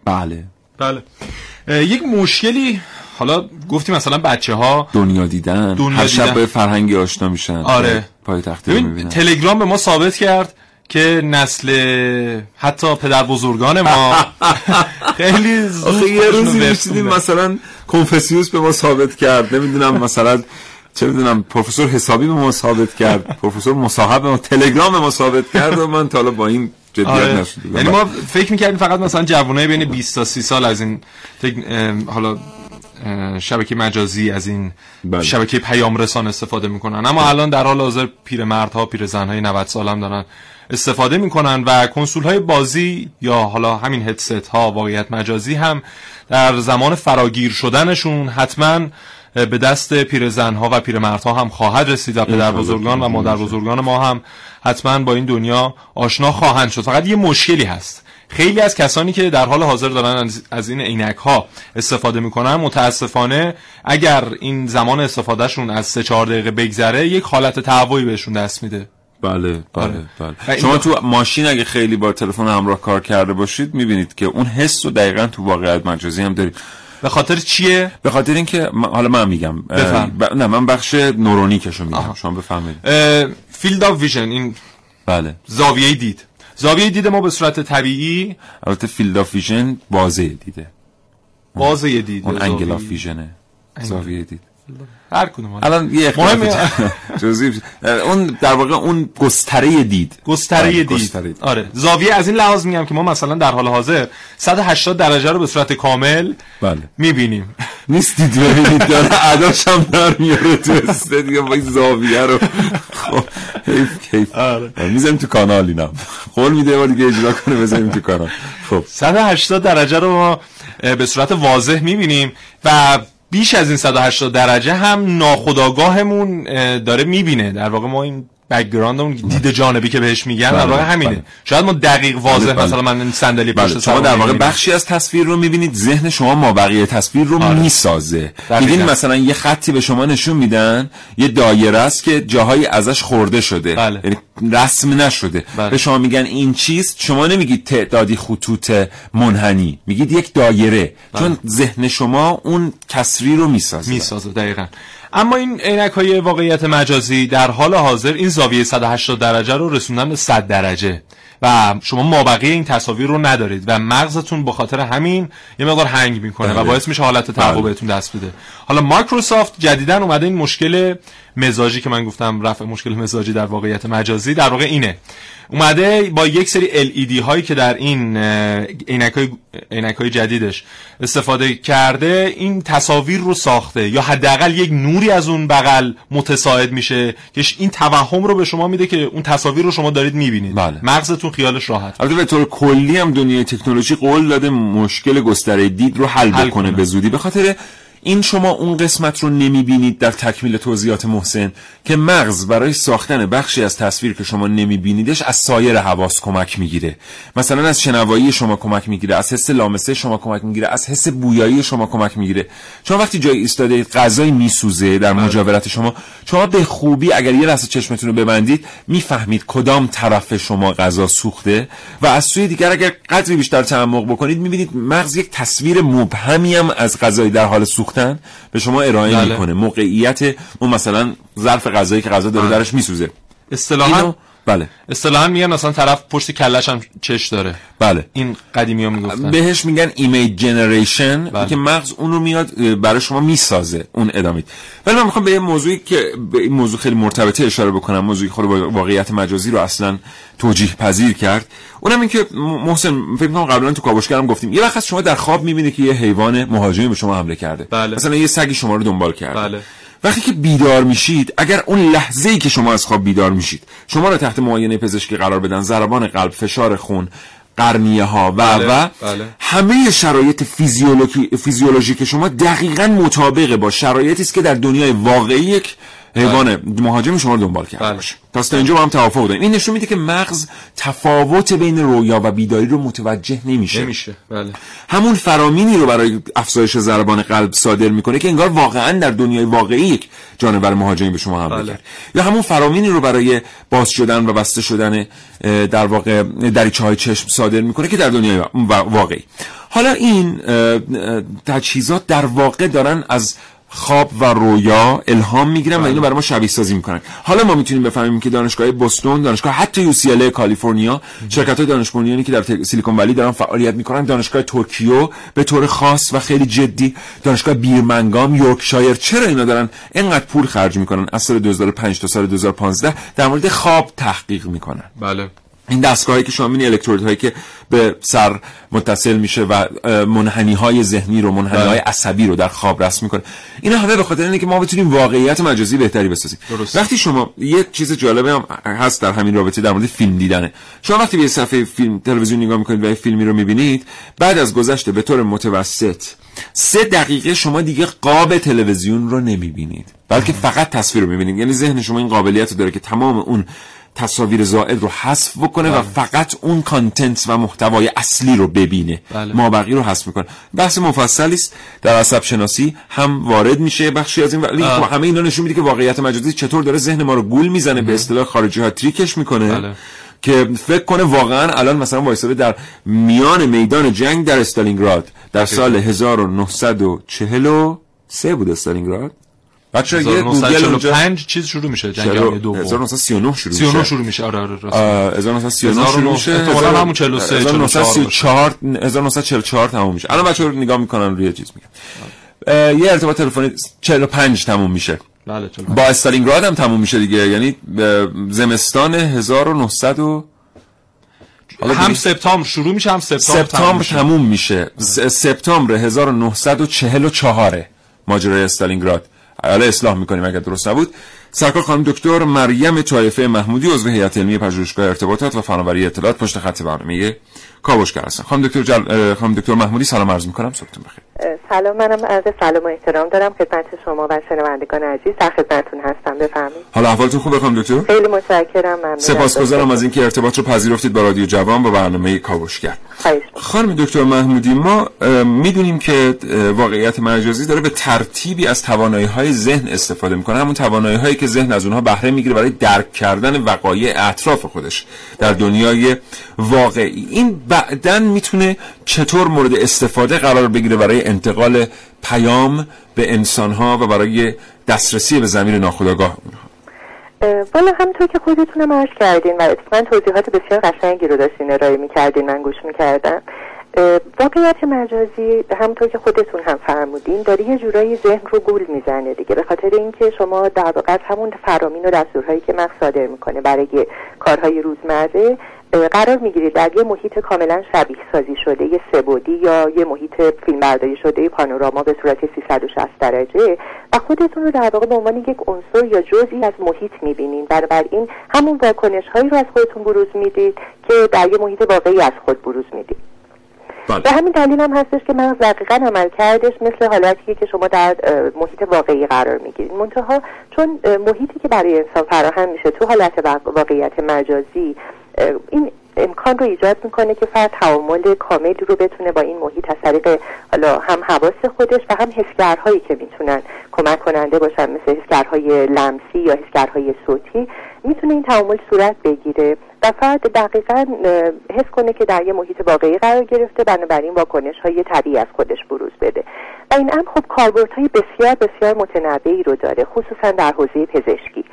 بله. بله. یک مشکلی حالا گفتیم مثلا بچه ها دنیا دیدن دنیا هر شب دیدن. به فرهنگی آشنا میشن آره. پای تختی رو ببین می‌بینن تلگرام به ما ثابت کرد که نسل حتی پدر بزرگان ما [laughs] خیلی زود یه روزی میشیدیم. مثلا کنفسیوس به ما ثابت کرد نمی‌دونم مثلا چه می‌دونم پروفسور حسابی به ما ثابت کرد پروفسور مصاحب به ما تلگرام به ما ثابت کرد و من تا حالا با این جدیت آره. یعنی ما فکر می‌کردیم فقط مثلا جوانای بین 20 تا 30 سال از این تک... حالا شبکه مجازی از این بله. شبکه پیام رسان استفاده می‌کنن. اما الان در حال حاضر پیرمردها پیرزنهای 90 سال هم دارن استفاده می‌کنن و کنسول های بازی یا حالا همین هدست ها واقعیت مجازی هم در زمان فراگیر شدنشون حتما به دست پیرزنها و پیرمردها هم خواهد رسید و پدر بزرگان و مادر بزرگان ما هم حتما با این دنیا آشنا خواهند شد. فقط یه مشکلی هست. خیلی از کسانی که در حال حاضر دارن از- این عینک ها استفاده می‌کنن متاسفانه اگر این زمان استفادهشون از 3 4 دقیقه بگذره یک حالت تهوعی بهشون دست میده. بله بله آره. و بله این شما تو ماشین اگه خیلی با تلفن همراه کار کرده باشید می‌بینید که اون حس رو دقیقا تو واقعیت مجازی هم دارید. به خاطر چیه؟ به خاطر اینکه حالا من میگم. ب... نه من بخش نورونیکشو میگم. آها. شما بفهمید. field of vision این بله. زاویه دید. زاویه دید ما به صورت طبیعی البته field of vision بازه دیده. بازه دید اون angle. of vision ه زاویه دید. هر کدوم. الان یه [laughs] جزئی اون در واقع اون گستره دید. گستره بله، دید. گستره دید. آره. زاویه از این لحاظ میگم که ما مثلا در حال حاضر 180 درجه رو به صورت کامل بله. می‌بینیم. نیستید ببینید. داره اداش هم در میاره تو دیگه با این زاویه رو. خب حیف کیف آره. می‌زنیم تو کانال اینم قول میده بار دیگه اجرا کنه بزنیم تو کانال. خب. 180 درجه رو ما به صورت واضح می‌بینیم و بیش از این 180 درجه هم ناخودآگاهمون اه، داره می‌بینه. در واقع ما این background اون دید جانبی که بهش میگن در بله، واقع همینه بله. شاید ما دقیق واضح بله، بله. مثلا من این صندلی بله پشت شما در واقع. بخشی از تصویر رو می‌بینید ذهن شما ما بقیه تصویر رو آره. می‌سازه. میدین مثلا یه خطی به شما نشون میدن یه دایره است که جاهایی ازش خورده شده بله. یعنی رسم نشده بله. به شما میگن این چیست شما نمیگید تعدادی خطوط منحنی میگید یک دایره چون ذهن شما اون کسری رو می‌سازه می‌سازه دقیقا اما این عینک های واقعیت مجازی در حال حاضر این زاویه 180 درجه رو رسوندن به 100 درجه و شما مابقی این تصاویر رو ندارید و مغزتون به خاطر همین یه مقدار هنگ می‌کنه و بله. باعث میشه حالت تهوع بله. بهتون دست بده حالا مایکروسافت جدیدا اومده این مشکل مزاجی که من گفتم رفع مشکل مزاجی در واقعیت مجازی در واقع اینه اومده با یک سری LED هایی که در این عینک های جدیدش استفاده کرده این تصاویر رو ساخته یا حداقل یک نوری از اون بغل متساعد میشه که این توهم رو به شما میده که اون تصاویر رو شما دارید می‌بینید بله. مغزتون خیالش راحت البته به طور کلی هم دنیای تکنولوژی قول داده مشکل گستره دید رو حل, حل بکنه کنه. به زودی به خاطر این شما اون قسمت رو نمی‌بینید در تکمیل توضیحات محسن که مغز برای ساختن بخشی از تصویر که شما نمیبینیدش از سایر حواس کمک می‌گیره. مثلا از شنوایی شما کمک می‌گیره از حس لامسه شما کمک می‌گیره از حس بویایی شما کمک می‌گیره. شما وقتی جای ایستاده غذای میسوزه در مجاورت شما شما به خوبی اگر یه لحظه چشمتون رو ببندید می‌فهمید کدام طرف شما غذا سوخته و از سوی دیگر اگر قدری بیشتر تعمق بکنید می‌بینید مغز یک تصویر مبهمی هم از غذای در حال سوختن به شما ارائه بله. می‌کنه موقعیت اون مثلا ظرف غذایی که غذا داره. درش میسوزه اصطلاحا بله. اصطلاحا میگن مثلا طرف پشت کلش هم چش داره. بله. این قدیمی ها می‌گفتن. بهش میگن ایمیج جنریشن بله. که مغز اون رو میاد برای شما می‌سازه اون ادامید ولی من می‌خوام به یه موضوعی که به این موضوع خیلی مرتبطه اشاره بکنم موضوعی خود با واقعیت مجازی رو اصلا توجیه پذیر کرد. اونم این که محسن فکر کنم قبلا تو کاوشگرم گفتیم یه وقت شما در خواب می‌بینید که یه حیوان مهاجمی به شما حمله کرده. بله. مثلا یه سگی شما رو دنبال کرده. بله. وقتی که بیدار میشید اگر اون لحظه ای که شما از خواب بیدار میشید شما رو تحت معاینه پزشکی قرار بدن ضربان قلب فشار خون قرنیه ها و بله، و بله. همه شرایط فیزیولوژی فیزیولوژیک شما دقیقا مطابق با شرایطی است که در دنیای واقعی یک حیوان مهاجم شما رو دنبال کرده بله. باشه. پس تا اینجا با هم توافق داریم این نشون میده که مغز تفاوت بین رویا و بیداری رو متوجه نمیشه. نمیشه. بله. همون فرامینی رو برای افزایش ضربان قلب صادر می‌کنه که انگار واقعا در دنیای واقعی یک جانور مهاجمی به شما حمله بله. کرد. یا همون فرامینی رو برای باز شدن و بسته شدن در واقع دریچه های چشم صادر می‌کنه که در دنیای وا- واقعی. حالا این تجهیزات در واقع دارن از خواب و رویا الهام می‌گیرن و اینو برای ما شبیه سازی می‌کنن. حالا ما می‌تونیم بفهمیم که دانشگاه بوستون دانشگاه حتی یو سی کالیفرنیا شرکت های دانش بنیانی که در سیلیکون ولی دارن فعالیت می‌کنن دانشگاه توکیو به طور خاص و خیلی جدی دانشگاه بیرمنگام یورکشایر چرا اینا دارن اینقدر پول خرج می‌کنن؟ از سال 2005 تا سال 2015 در مورد خواب تحقیق می‌کنن. بله. این دستگاهی که شما می‌بینید الکترودهایی که به سر متصل میشه و منحنی های ذهنی رو منحنی های بله. عصبی رو در خواب رسم می‌کنه. اینا همه به خاطر اینه که ما بتونیم واقعیت مجازی بهتری بسازیم. درست. وقتی شما یه چیز جالبه هم هست در همین رابطه در مورد فیلم دیدنه. شما وقتی به صفحه فیلم تلویزیون نگاه می‌کنید و یه فیلمی رو می‌بینید بعد از گذشته به طور متوسط سه دقیقه شما دیگه قاب تلویزیون رو نمی‌بینید. بلکه فقط تصویر رو می‌بینید. یعنی ذهن شما این قابلیت رو داره که تمام اون تصاویر زائد رو حذف بکنه و فقط اون کانتنت و محتوای اصلی رو ببینه. بله. ما بقیه رو حذف می‌کنه. بحث مفصلی است. در عصب شناسی هم وارد میشه بخشی از این ولی آه. خب همه اینا نشون میده که واقعیت مجازی چطور داره ذهن ما رو گول می‌زنه به اصطلاح خارجی ها تریکش می‌کنه. بله. که فکر کنه واقعا الان مثلا وایساده در میان میدان جنگ در استالینگراد در سال 1943 بود استالینگراد. بچه یه گوگل اونجا 1945 چیز شروع میشه جنگ جهانی دوم. 1939 شروع 39 میشه. شروع میشه. آره آره راست. آه، 1939 شروع میشه. احتمالاً همون 43 1934 1944 تموم میشه. الان بچه‌ها نگاه می‌کنن روی چیز میگن. اه، یه ارتباط تلفنی 45 تموم میشه. بله با استالینگراد هم تموم میشه دیگه. یعنی زمستان 1900 و هم سپتامبر شروع میشه هم سپتامبر سپتامبر میشه. تموم میشه. س- سپتامبر 1944 ماجرای استالینگراد. حالا اصلاح می‌کنیم اگر درست نبود. سرکار خانم دکتر مریم طایفه محمودی عضو هیئت علمی پژوهشگاه ارتباطات و فناوری اطلاعات پشت خط برنامه کاوشگر هستن. خانم دکتر جل... خانم دکتر محمودی سلام عرض می‌کنم. صبحتون بخیر. سلام منم عرض سلام و احترام دارم. خدمت شما و شنوندگان عزیز در خدمتتون هستم. بفرمایید. حالا احوالتون خوبه خانم دکتر؟ خیلی متشکرم. ممنون سپاسگزارم از اینکه ارتباط رو پذیرفتید با رادیو جوان با برنامه کاوشگر. خانم دکتر محمودی ما می‌دونیم که واقعیت مجازی داره به ترتیبی از توانایی های ذهن استفاده می‌کنه. همون توانایی هایی که ذهن از اونها بهره می‌گیره برای درک کردن وقایع اطراف خودش در دنیای واقعی. این بعدا می‌تونه چطور مورد استفاده قرار بگیره برای انتقال پیام به انسان ها و برای دسترسی به زمین ناخودآگاه اونها؟ والا همونطور که خودتونم عرض کردین و اتفاقا توضیحات بسیار قشنگی رو داشتین ارائه می‌کردین من گوش می‌کردم. واقعیت مجازی همونطور که خودتون هم فرمودین داره یه جورایی ذهن رو گول می‌زنه دیگه. به خاطر اینکه شما در واقع همون فرامین و دستورهایی که مغز صادر می‌کنه برای کارهای روزمره قرار می‌گیرید در یه محیط کاملا شبیه سازی شده یه سبودی یا یه محیط فیلم برداری شده پانوراما به صورت 360 درجه. و خودتون رو در واقع به عنوان یک عنصر یا جزئی از محیط می‌بینین. بنابراین همون واکنش هایی رو از خودتون بروز می‌دید که در یه محیط واقعی از خود بروز می‌دید. بله. به همین دلیل هم هستش که مغز دقیقا عمل کردش مثل حالتیه که شما در محیط واقعی قرار می‌گیرید منتها چون محیطی که برای انسان فراهم میشه تو حالت واق- واقعیت مجازی این امکان رو ایجاد می‌کنه که فرد تعامل کاملی رو بتونه با این محیط از طریق حالا هم حواس خودش و هم حسگرهایی که می‌تونن کمک کننده باشن مثل حسگرهای لمسی یا حسگرهای صوتی می‌تونه این تعامل صورت بگیره و فرد دقیقا حس کنه که در یه محیط واقعی قرار گرفته بنابراین واکنش های طبیعی از خودش بروز بده. و این هم خب کاربردهای بسیار بسیار متنوعی رو داره خصوصا در حوزه پزشکی.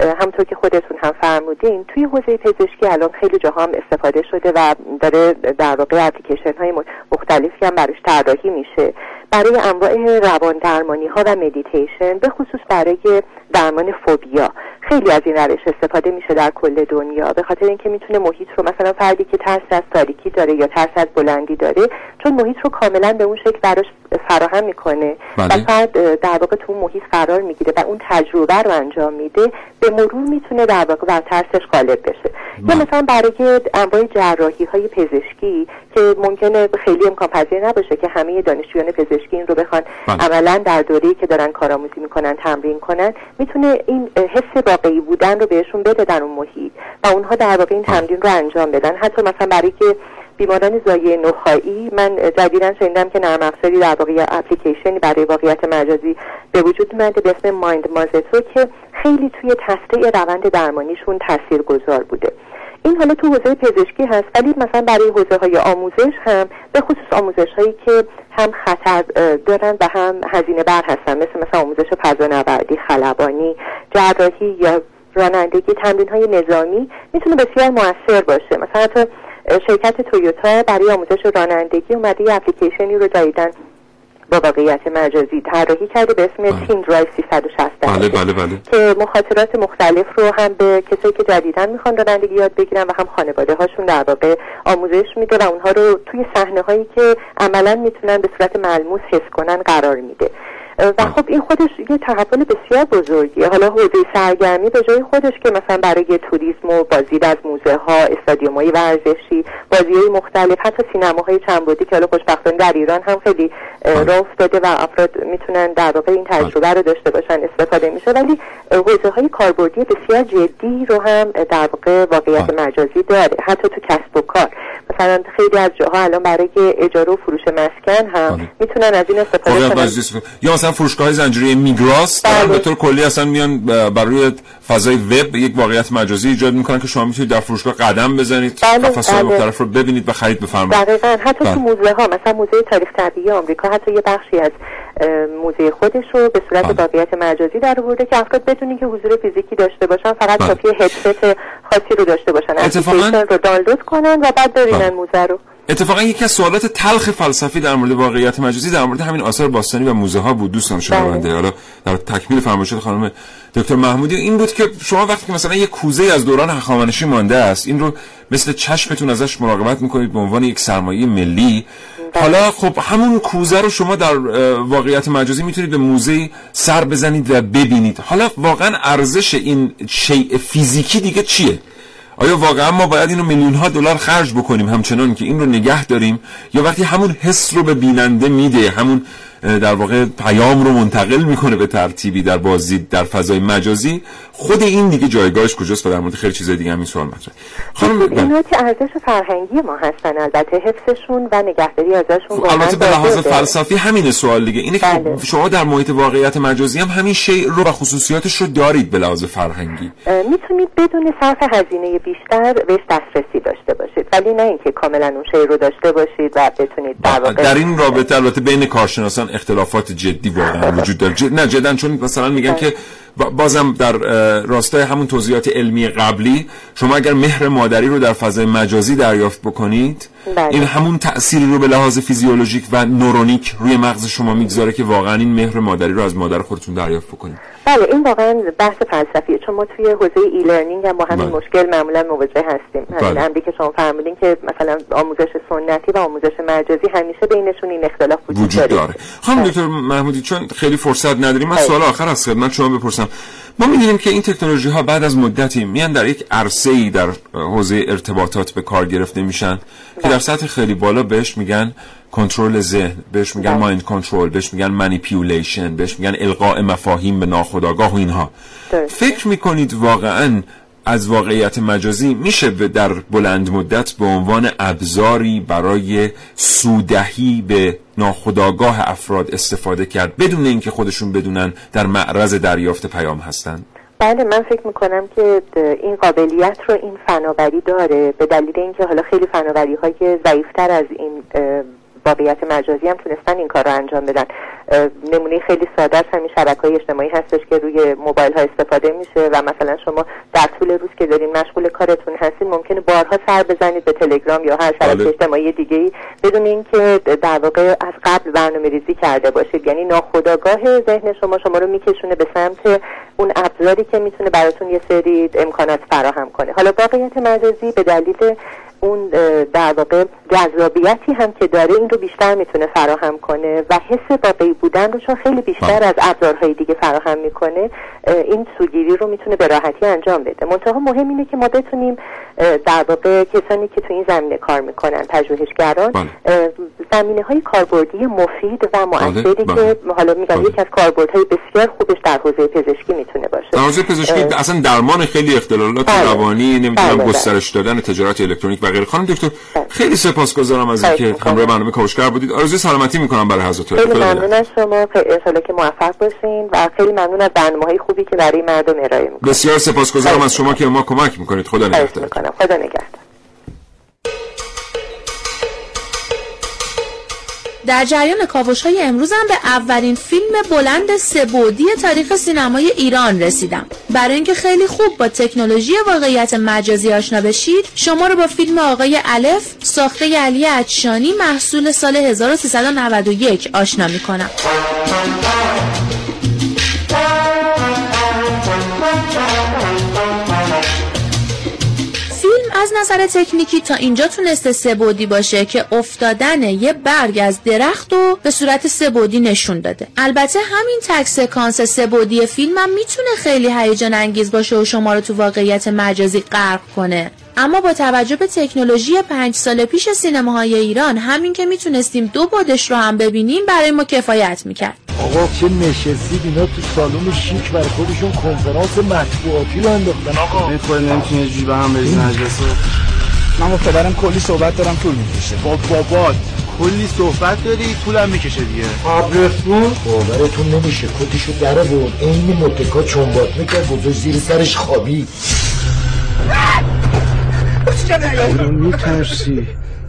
همونطور که خودتون هم فرمودین توی حوزه پزشکی الان خیلی جاها هم استفاده شده و داره در واقع اپلیکیشن های مختلفی هم براش طراحی میشه. برای انواع روان درمانی ها و مدیتیشن به خصوص برای درمان فوبیا خیلی از این روش استفاده میشه در کل دنیا به خاطر اینکه می‌تونه محیط رو مثلا فردی که ترس از تاریکی داره یا ترس از بلندی داره چون محیط رو کاملا به اون شکل براش فراهم می‌کنه و بله. فرد در واقع تو اون محیط قرار می‌گیره و اون تجربه رو انجام میده به مرور می‌تونه در واقع بر ترسش غالب بشه یا مثلا برای انواع جراحی های پزشکی که ممکنه خیلی امکان پذیر نباشه که همه دانشجویان پزشکی این رو بخوان بله. عملا در دوره‌ای که دارن کارآموزی می‌کنن تمرین کنن می‌تونه این حس واقعی بودن رو بهشون بده در اون محیط و اونها در واقع این تمرین رو انجام بدن. حتی مثلا برای که بیماران زایه نخایی من جدیدا شنیدم که نرم افزاری در واقع اپلیکیشنی برای واقعیت مجازی به وجود اومده به اسم مایند مازتو که خیلی توی تسریع روند درمانیشون تأثیر گذار بوده. این حالا تو حوزه پزشکی هست ولی مثلا برای حوزه های آموزش هم به خصوص آموزش هایی که هم خطر دارن و هم هزینه بر هستن مثل مثلا آموزش فضانوردی خلبانی جراحی یا رانندگی تمرین های نظامی می‌تونه بسیار موثر باشه. مثلا حتی شرکت تویوتا برای آموزش رانندگی اومده یه اپلیکیشنی رو جدیدن با واقعیت مجازی طراحی کرده به اسم تین درایو 360 بله بله بله. که مخاطرات مختلف رو هم به کسایی که جدیدن می‌خوان رانندگی یاد بگیرن و هم خانواده هاشون در واقع آموزش میده و اونها رو توی صحنه هایی که عملا می‌تونن به صورت ملموس حس کنن قرار میده. و خب این خودش یه تحول بسیار بزرگیه. حالا حوزه سرگرمی به جای خودش که مثلا برای توریسم و بازدید از موزه ها استادیوم های ورزشی بازی های مختلف حتی سینماهای چند بودی که حالا خوشبختانه در ایران هم خیلی اه، راه افتاده و افراد می‌تونن در واقع این تجربه رو داشته باشن استفاده میشه. ولی حوزه های کاربردی بسیار جدی رو هم در واقع واقعیت مجازی داره حتی تو کسب و کار. مثلا خیلی از جاها الان برای اجاره و فروش مسکن هم می‌تونن از این استفاده واقعیت کنن. یا مثلا فروشگاه زنجیره میگراس بله. به طور کلی اصلا میان برای فضای وب یک واقعیت مجازی ایجاد می‌کنن که شما می‌تونید در فروشگاه قدم بزنید بله، قفس‌های بله. مختلف رو ببینید و خرید بفرمایید دقیقا حتی بله. تو موزه ها مثلا موزه تاریخ طبیعی آمریکا حتی یه بخشی از موزه خودش رو به صورت بله. واقعیت مجازی در آورده که افراد بدون اینکه حضور فیزیکی داشته باشن فقط بله. کافی هدست خاصی رو داشته باشن اتفاقاً- رو دانلود کنن و بعد ببینن بله. موزه رو اتفاقا یکی از سوالات تلخ فلسفی در مورد واقعیت مجازی در مورد همین آثار باستانی و موزه ها بود دوستان شنونده. حالا در تکمیل فرمایشات خانم دکتر محمودی این بود که شما وقتی که مثلا یک کوزه از دوران هخامنشی مانده است این رو مثل چشمتون ازش مراقبت می‌کنید به عنوان یک سرمایه ملی. حالا خب همون کوزه رو شما در واقعیت مجازی می‌تونید به موزه سر بزنید و ببینید. حالا واقعا ارزش این شیء فیزیکی دیگه چیه؟ آیا واقعا ما باید اینو میلیون ها دلار خرج بکنیم همچنان که این رو نگه داریم؟ یا وقتی همون حس رو به بیننده میده همون در واقع پیام رو منتقل می‌کنه به ترتیبی در بازی در فضای مجازی خود این دیگه جایگاهش کجاست و در مورد خیلی چیزای دیگه هم این سوال مطرحه خانم بله. اینا که ارزش فرهنگی ما هستن البته حفظشون و نگهداری ازشون خب، البته به لحاظ. فلسفی همین سوال دیگه اینه که بله. شما در محیط واقعیت مجازی هم همین شیء رو و خصوصیاتش رو دارید به لحاظ فرهنگی می‌تونید بدون صرف هزینه بیشتر بهش دسترسی داشته باشید ولی نه اینکه کاملا اون شی رو داشته باشید و بتونید در واقع در این رابطه البته بین کارشناسان اختلافات جدی واقعا وجود داره. جد... نه جدا چون مثلا میگن که با- بازم در راستای همون توضیحات علمی قبلی شما اگر مهر مادری رو در فضای مجازی دریافت بکنید بله. این همون تأثیری رو به لحاظ فیزیولوژیک و نورونیک روی مغز شما می‌گذاره که واقعا این مهر مادری رو از مادر خودتون دریافت بکنید. بله این واقعا بحث فلسفیه. چون ما توی حوزه ای لرنینگ هم با همین بله. مشکل معمولا مواجه هستیم. همین بله. امری که شما فرمودین که مثلا آموزش سنتی و آموزش مجازی همیشه بینشون این اختلاف وجود, وجود داره. داره. خانم دکتر محمودی چون خیلی فرصت نداریم من سوال آخر از خدمت شما بپرسم. ما می‌بینیم که این تکنولوژی ها بعد از مدتی میان در یک عرصه ای در حوزه ارتباطات به کار گرفته میشن که در سطح خیلی بالا بهش میگن کنترل ذهن بهش میگن مایند کنترل بهش میگن مانیپیولیشن بهش میگن القاء مفاهیم به ناخودآگاه و اینها. فکر می‌کنید واقعا از واقعیت مجازی میشه به- در بلند مدت به عنوان ابزاری برای سودهی به ناخودآگاه افراد استفاده کرد بدون اینکه خودشون بدونن در معرض دریافت پیام هستند بله من فکر می‌کنم که این قابلیت رو این فناوری داره به دلیل اینکه حالا خیلی فناوری های ضعیفتر از این واقعیت مجازی هم تونستن این کار رو انجام بدن. نمونه خیلی ساده همین شبکه های اجتماعی هستش که روی موبایل ها استفاده میشه و مثلا شما در طول روز که دارین مشغول کارتون هستین ممکنه بارها سر بزنید به تلگرام یا هر شبکه بله. اجتماعی دیگه ای بدون اینکه در واقع از قبل برنامه ریزی کرده باشید. یعنی ناخودآگاه ذهن شما شما رو میکشونه به سمت اون ابزاری که می‌تونه براتون یه سری امکانات فراهم کنه. حالا واقعیت مجازی به دلیل اون در واقع جذابیتی هم که داره این رو بیشتر می‌تونه فراهم کنه و حس واقعی بودن رو چون خیلی بیشتر از ابزارهای دیگه فراهم می‌کنه این سوگیری رو می‌تونه به راحتی انجام بده منتها مهم اینه که ما بتونیم در واقع کسانی که تو این زمینه کار می‌کنن پژوهشگران بله. زمینه های کاربردی مفید و مؤثری بله. که بله. حالا میگم بله. یکی از کاربردهای بسیار خوبش در حوزه پزشکی می‌تونه باشه در حوزه پزشکی اصلا درمان خیلی اختلالات بله. روانی نمی‌دونم بله. گسترش دادن تجارت الکترونیک و غیره خانم دکتر خیلی سپاسگزارم از اینکه همراه برنامه کاوشگر بودید. آرزوی سلامتی می‌کنم برای حضرتون خیلی ممنون از شما. ان که موفق باشین و خیلی ممنون از برنامه‌های خوبی که برای مردم ارائه می‌کنید. بسیار سپاسگزارم از شما که ما کمک می‌کنید. خدا نگهدار. خدا نگهدار. در جریان کاوش های امروزم به اولین فیلم بلند سبودی تاریخ سینمای ایران رسیدم. برای اینکه خیلی خوب با تکنولوژی واقعیت مجازی آشنا بشید شما رو با فیلم آقای الف ساخته علی اچشانی محصول سال 1391 آشنا می‌کنم. نظر تکنیکی تا اینجا تونسته سبودی باشه که افتادن یه برگ از درخت و به صورت سبودی نشون داده. البته همین تک سکانس سبودی فیلم هم می‌تونه خیلی هیجان انگیز باشه و شما رو تو واقعیت مجازی غرق کنه. اما با توجه به تکنولوژی پنج سال پیش سینماهای ایران همین که می‌تونستیم دو بادش رو هم ببینیم برای ما کفایت می‌کرد. آقا چه نشستید اینا تو سالن شیک برای خودشون کنفرانس مطبوعاتی رو انداختن. آقا. این خود نمی‌تونه جیبه هم بریز نجسه من با پدرم کلی صحبت دارم طول می‌کشه. با بابات کلی صحبت داری طولم می‌کشه دیگه. آبرسون باورتون نمیشه کتیشو در بود این متکا چنبات می‌کرد گذاشت زیر سرش خوابی میترسی.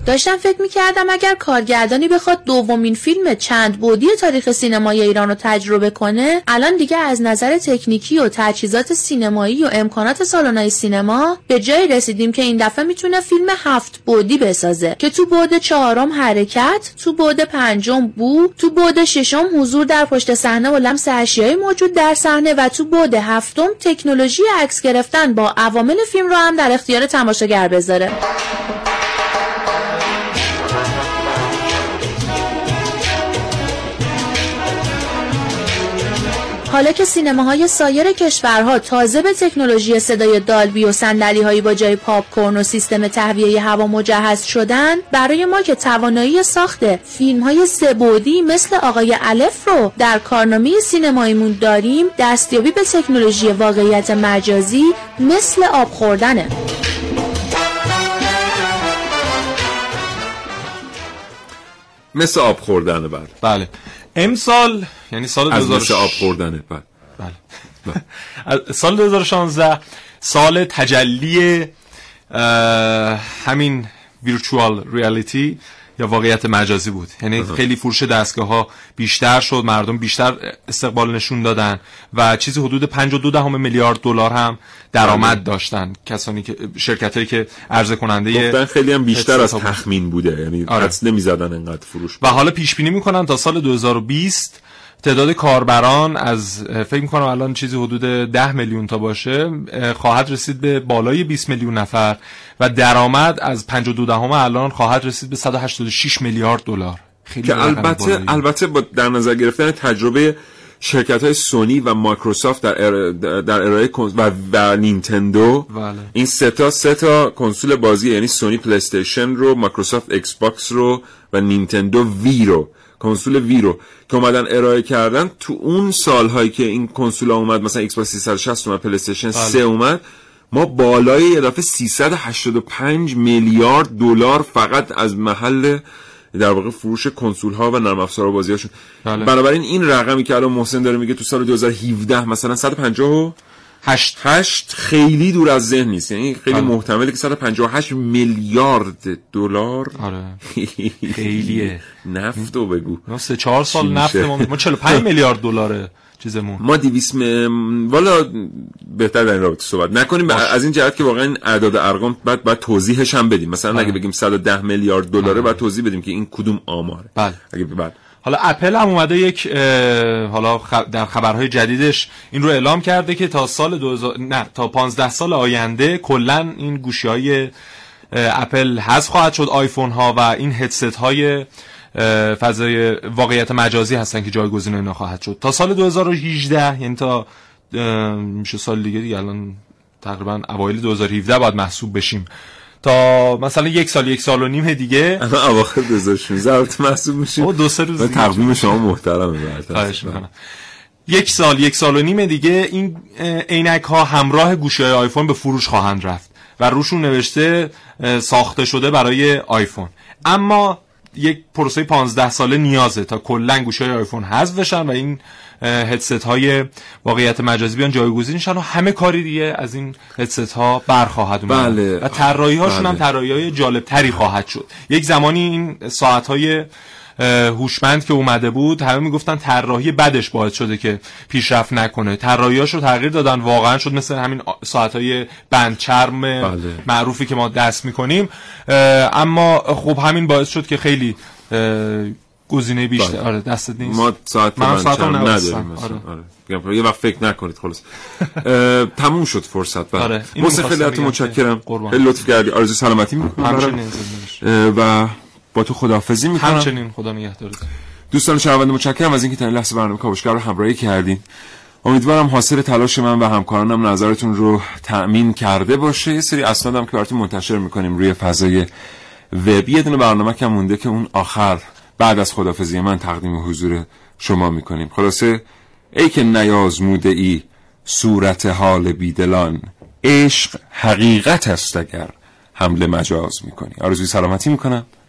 داشتم فکر می‌کردم اگر کارگردانی بخواد دومین فیلم چند بودی تاریخ سینمای ایران رو تجربه کنه الان دیگه از نظر تکنیکی و تجهیزات سینمایی و امکانات سالن‌های سینما به جایی رسیدیم که این دفعه می‌تونه فیلم هفت بودی بسازه که تو بعد چهارم حرکت تو بعد پنجم بو تو بعد ششم حضور در پشت صحنه و لمس اشیایی موجود در صحنه و تو بعد هفتم تکنولوژی عکس گرفتن با عوامل فیلم رو هم در اختیار تماشاگر بذاره. حالا که سینماهای سایر کشورها تازه به تکنولوژی صدای دالبی و صندلی هایی با جای پاپ کورن و سیستم تهویه هوا مجهز شدن برای ما که توانایی ساخت فیلم های سبودی مثل آقای الف رو در کارنامه سینماییمون داریم دستیابی به تکنولوژی واقعیت مجازی مثل آب خوردنه. مثل آب خوردنه بله. بله. امسال یعنی سال 2000 آب خوردنه. بله. بله. [laughs] سال 2016 سال تجلی همین ویرچوال ریالیتی یا واقعیت مجازی بود. یعنی خیلی فروش دستگاه ها بیشتر شد مردم بیشتر استقبال نشون دادن و چیزی حدود 52 دهم میلیارد دلار هم درآمد بله. داشتن. کسانی که شرکت هایی که عرضه کننده خیلی هم بیشتر از تخمین بوده. یعنی آره. نمی‌زدن انقدر فروش. و حالا پیش بینی می‌کنن تا سال 2020 تعداد کاربران از فکر می‌کنم الان چیزی حدود 10 میلیون تا باشه خواهد رسید به بالای 20 میلیون نفر و درآمد از 52 دهم الان خواهد رسید به 186 میلیارد دلار خیلی که البته البته با در نظر گرفتن تجربه شرکت های سونی و مایکروسافت در در ارائه و, و نینتندو بله. این سه تا سه تا کنسول بازی یعنی سونی پلی رو مایکروسافت ایکس باکس رو و نینتندو وی رو کنسول وی رو که اومدن ارائه کردن تو اون سالهایی که این کنسول ها اومد مثلا ایکس باکس 360 اومد پلی استیشن 3 اومد ما بالای یه دفعه 385 میلیارد دلار فقط از محل در واقع فروش کنسول ها و نرم افزار بازی هاشون بله. بنابراین این رقمی که الان محسن داره میگه تو سال 2017 مثلا 150 هشت. هشت خیلی دور از ذهن نیست. یعنی خیلی آره. محتمله که 158 میلیارد دلار. آره. [laughs] خیلیه. نفت رو بگو. ما سه چهار سال نفت؟ ما ما 45 [laughs] میلیارد دلاره چیزمون. ما 200 م... والا بهتر در این رابطه صحبت نکنیم. باش. از این جهت که واقعا اعداد ارقام بعد بعد توضیحش هم بدیم. مثلا آره. اگه بگیم 110 میلیارد دلاره بعد توضیح بدیم که این کدوم آماره. بله. اگه بعد حالا اپل هم اومده یک حالا در خبرهای جدیدش این رو اعلام کرده که تا سال 2000 نه تا 15 سال آینده کلا این گوشی های اپل حذف خواهد شد. آیفون ها و این هدست های فضای واقعیت مجازی هستن که جایگزین اینا خواهد شد. تا سال 2018 یعنی تا میشه سال دیگه دیگه الان تقریبا اوایل 2017 باید محسوب بشیم. تا مثلا یک سال یک سال و نیم دیگه. اواخر 2016 البته محسوب او دو سه روز. تقویم شما محترمه. خواهش می‌کنم. یک سال یک سال و نیم دیگه این عینک ها همراه گوشی های آیفون به فروش خواهند رفت و روشون نوشته ساخته شده برای آیفون. اما یک پروسه 15 ساله نیازه تا کلا گوشی های آیفون حذف بشن و این هدست های واقعیت مجازی بیان جایگزین شن و همه کاری دیگه از این هدست ها برخواهد اومد بله. و طراحی هاشون هم بله. طراحی های جالب تری خواهد شد یک زمانی این ساعت های هوشمند که اومده بود همه می‌گفتن طراحی بدش باعث شده که پیشرفت نکنه طراحیاش رو تغییر دادن واقعا شد مثل همین ساعت های بند چرم بله. معروفی که ما دست می‌کنیم اما خب همین باعث شد که خیلی گزینه بیشتر بله. آره دستت نیست ما ساعت من نبستم. نداریم. آره. آره. یه وقت فکر نکنید خلاص تموم شد فرصت بله. آره. متشکرم. خیلی لطف کردی آرزو سلامتی می‌کنم. و با تو خداحافظی می‌کنم. همچنین خدا نگهدارت. دوستان شنونده متشکرم از اینکه تا این لحظه برنامه کاوشگر رو همراهی کردین. امیدوارم حاصل تلاش من و همکارانم نظرتون رو تأمین کرده باشه. یه سری اسنادم که براتون منتشر می‌کنیم روی فضای وب. یه دونه برنامه کم مونده که اون آخر بعد از خدافزی من تقدیم حضور شما می‌کنیم. خلاصه ای که نیازموده ای صورت حال بیدلان عشق حقیقت است اگر حمله مجاز می‌کنی. آرزوی سلامتی می‌کنم.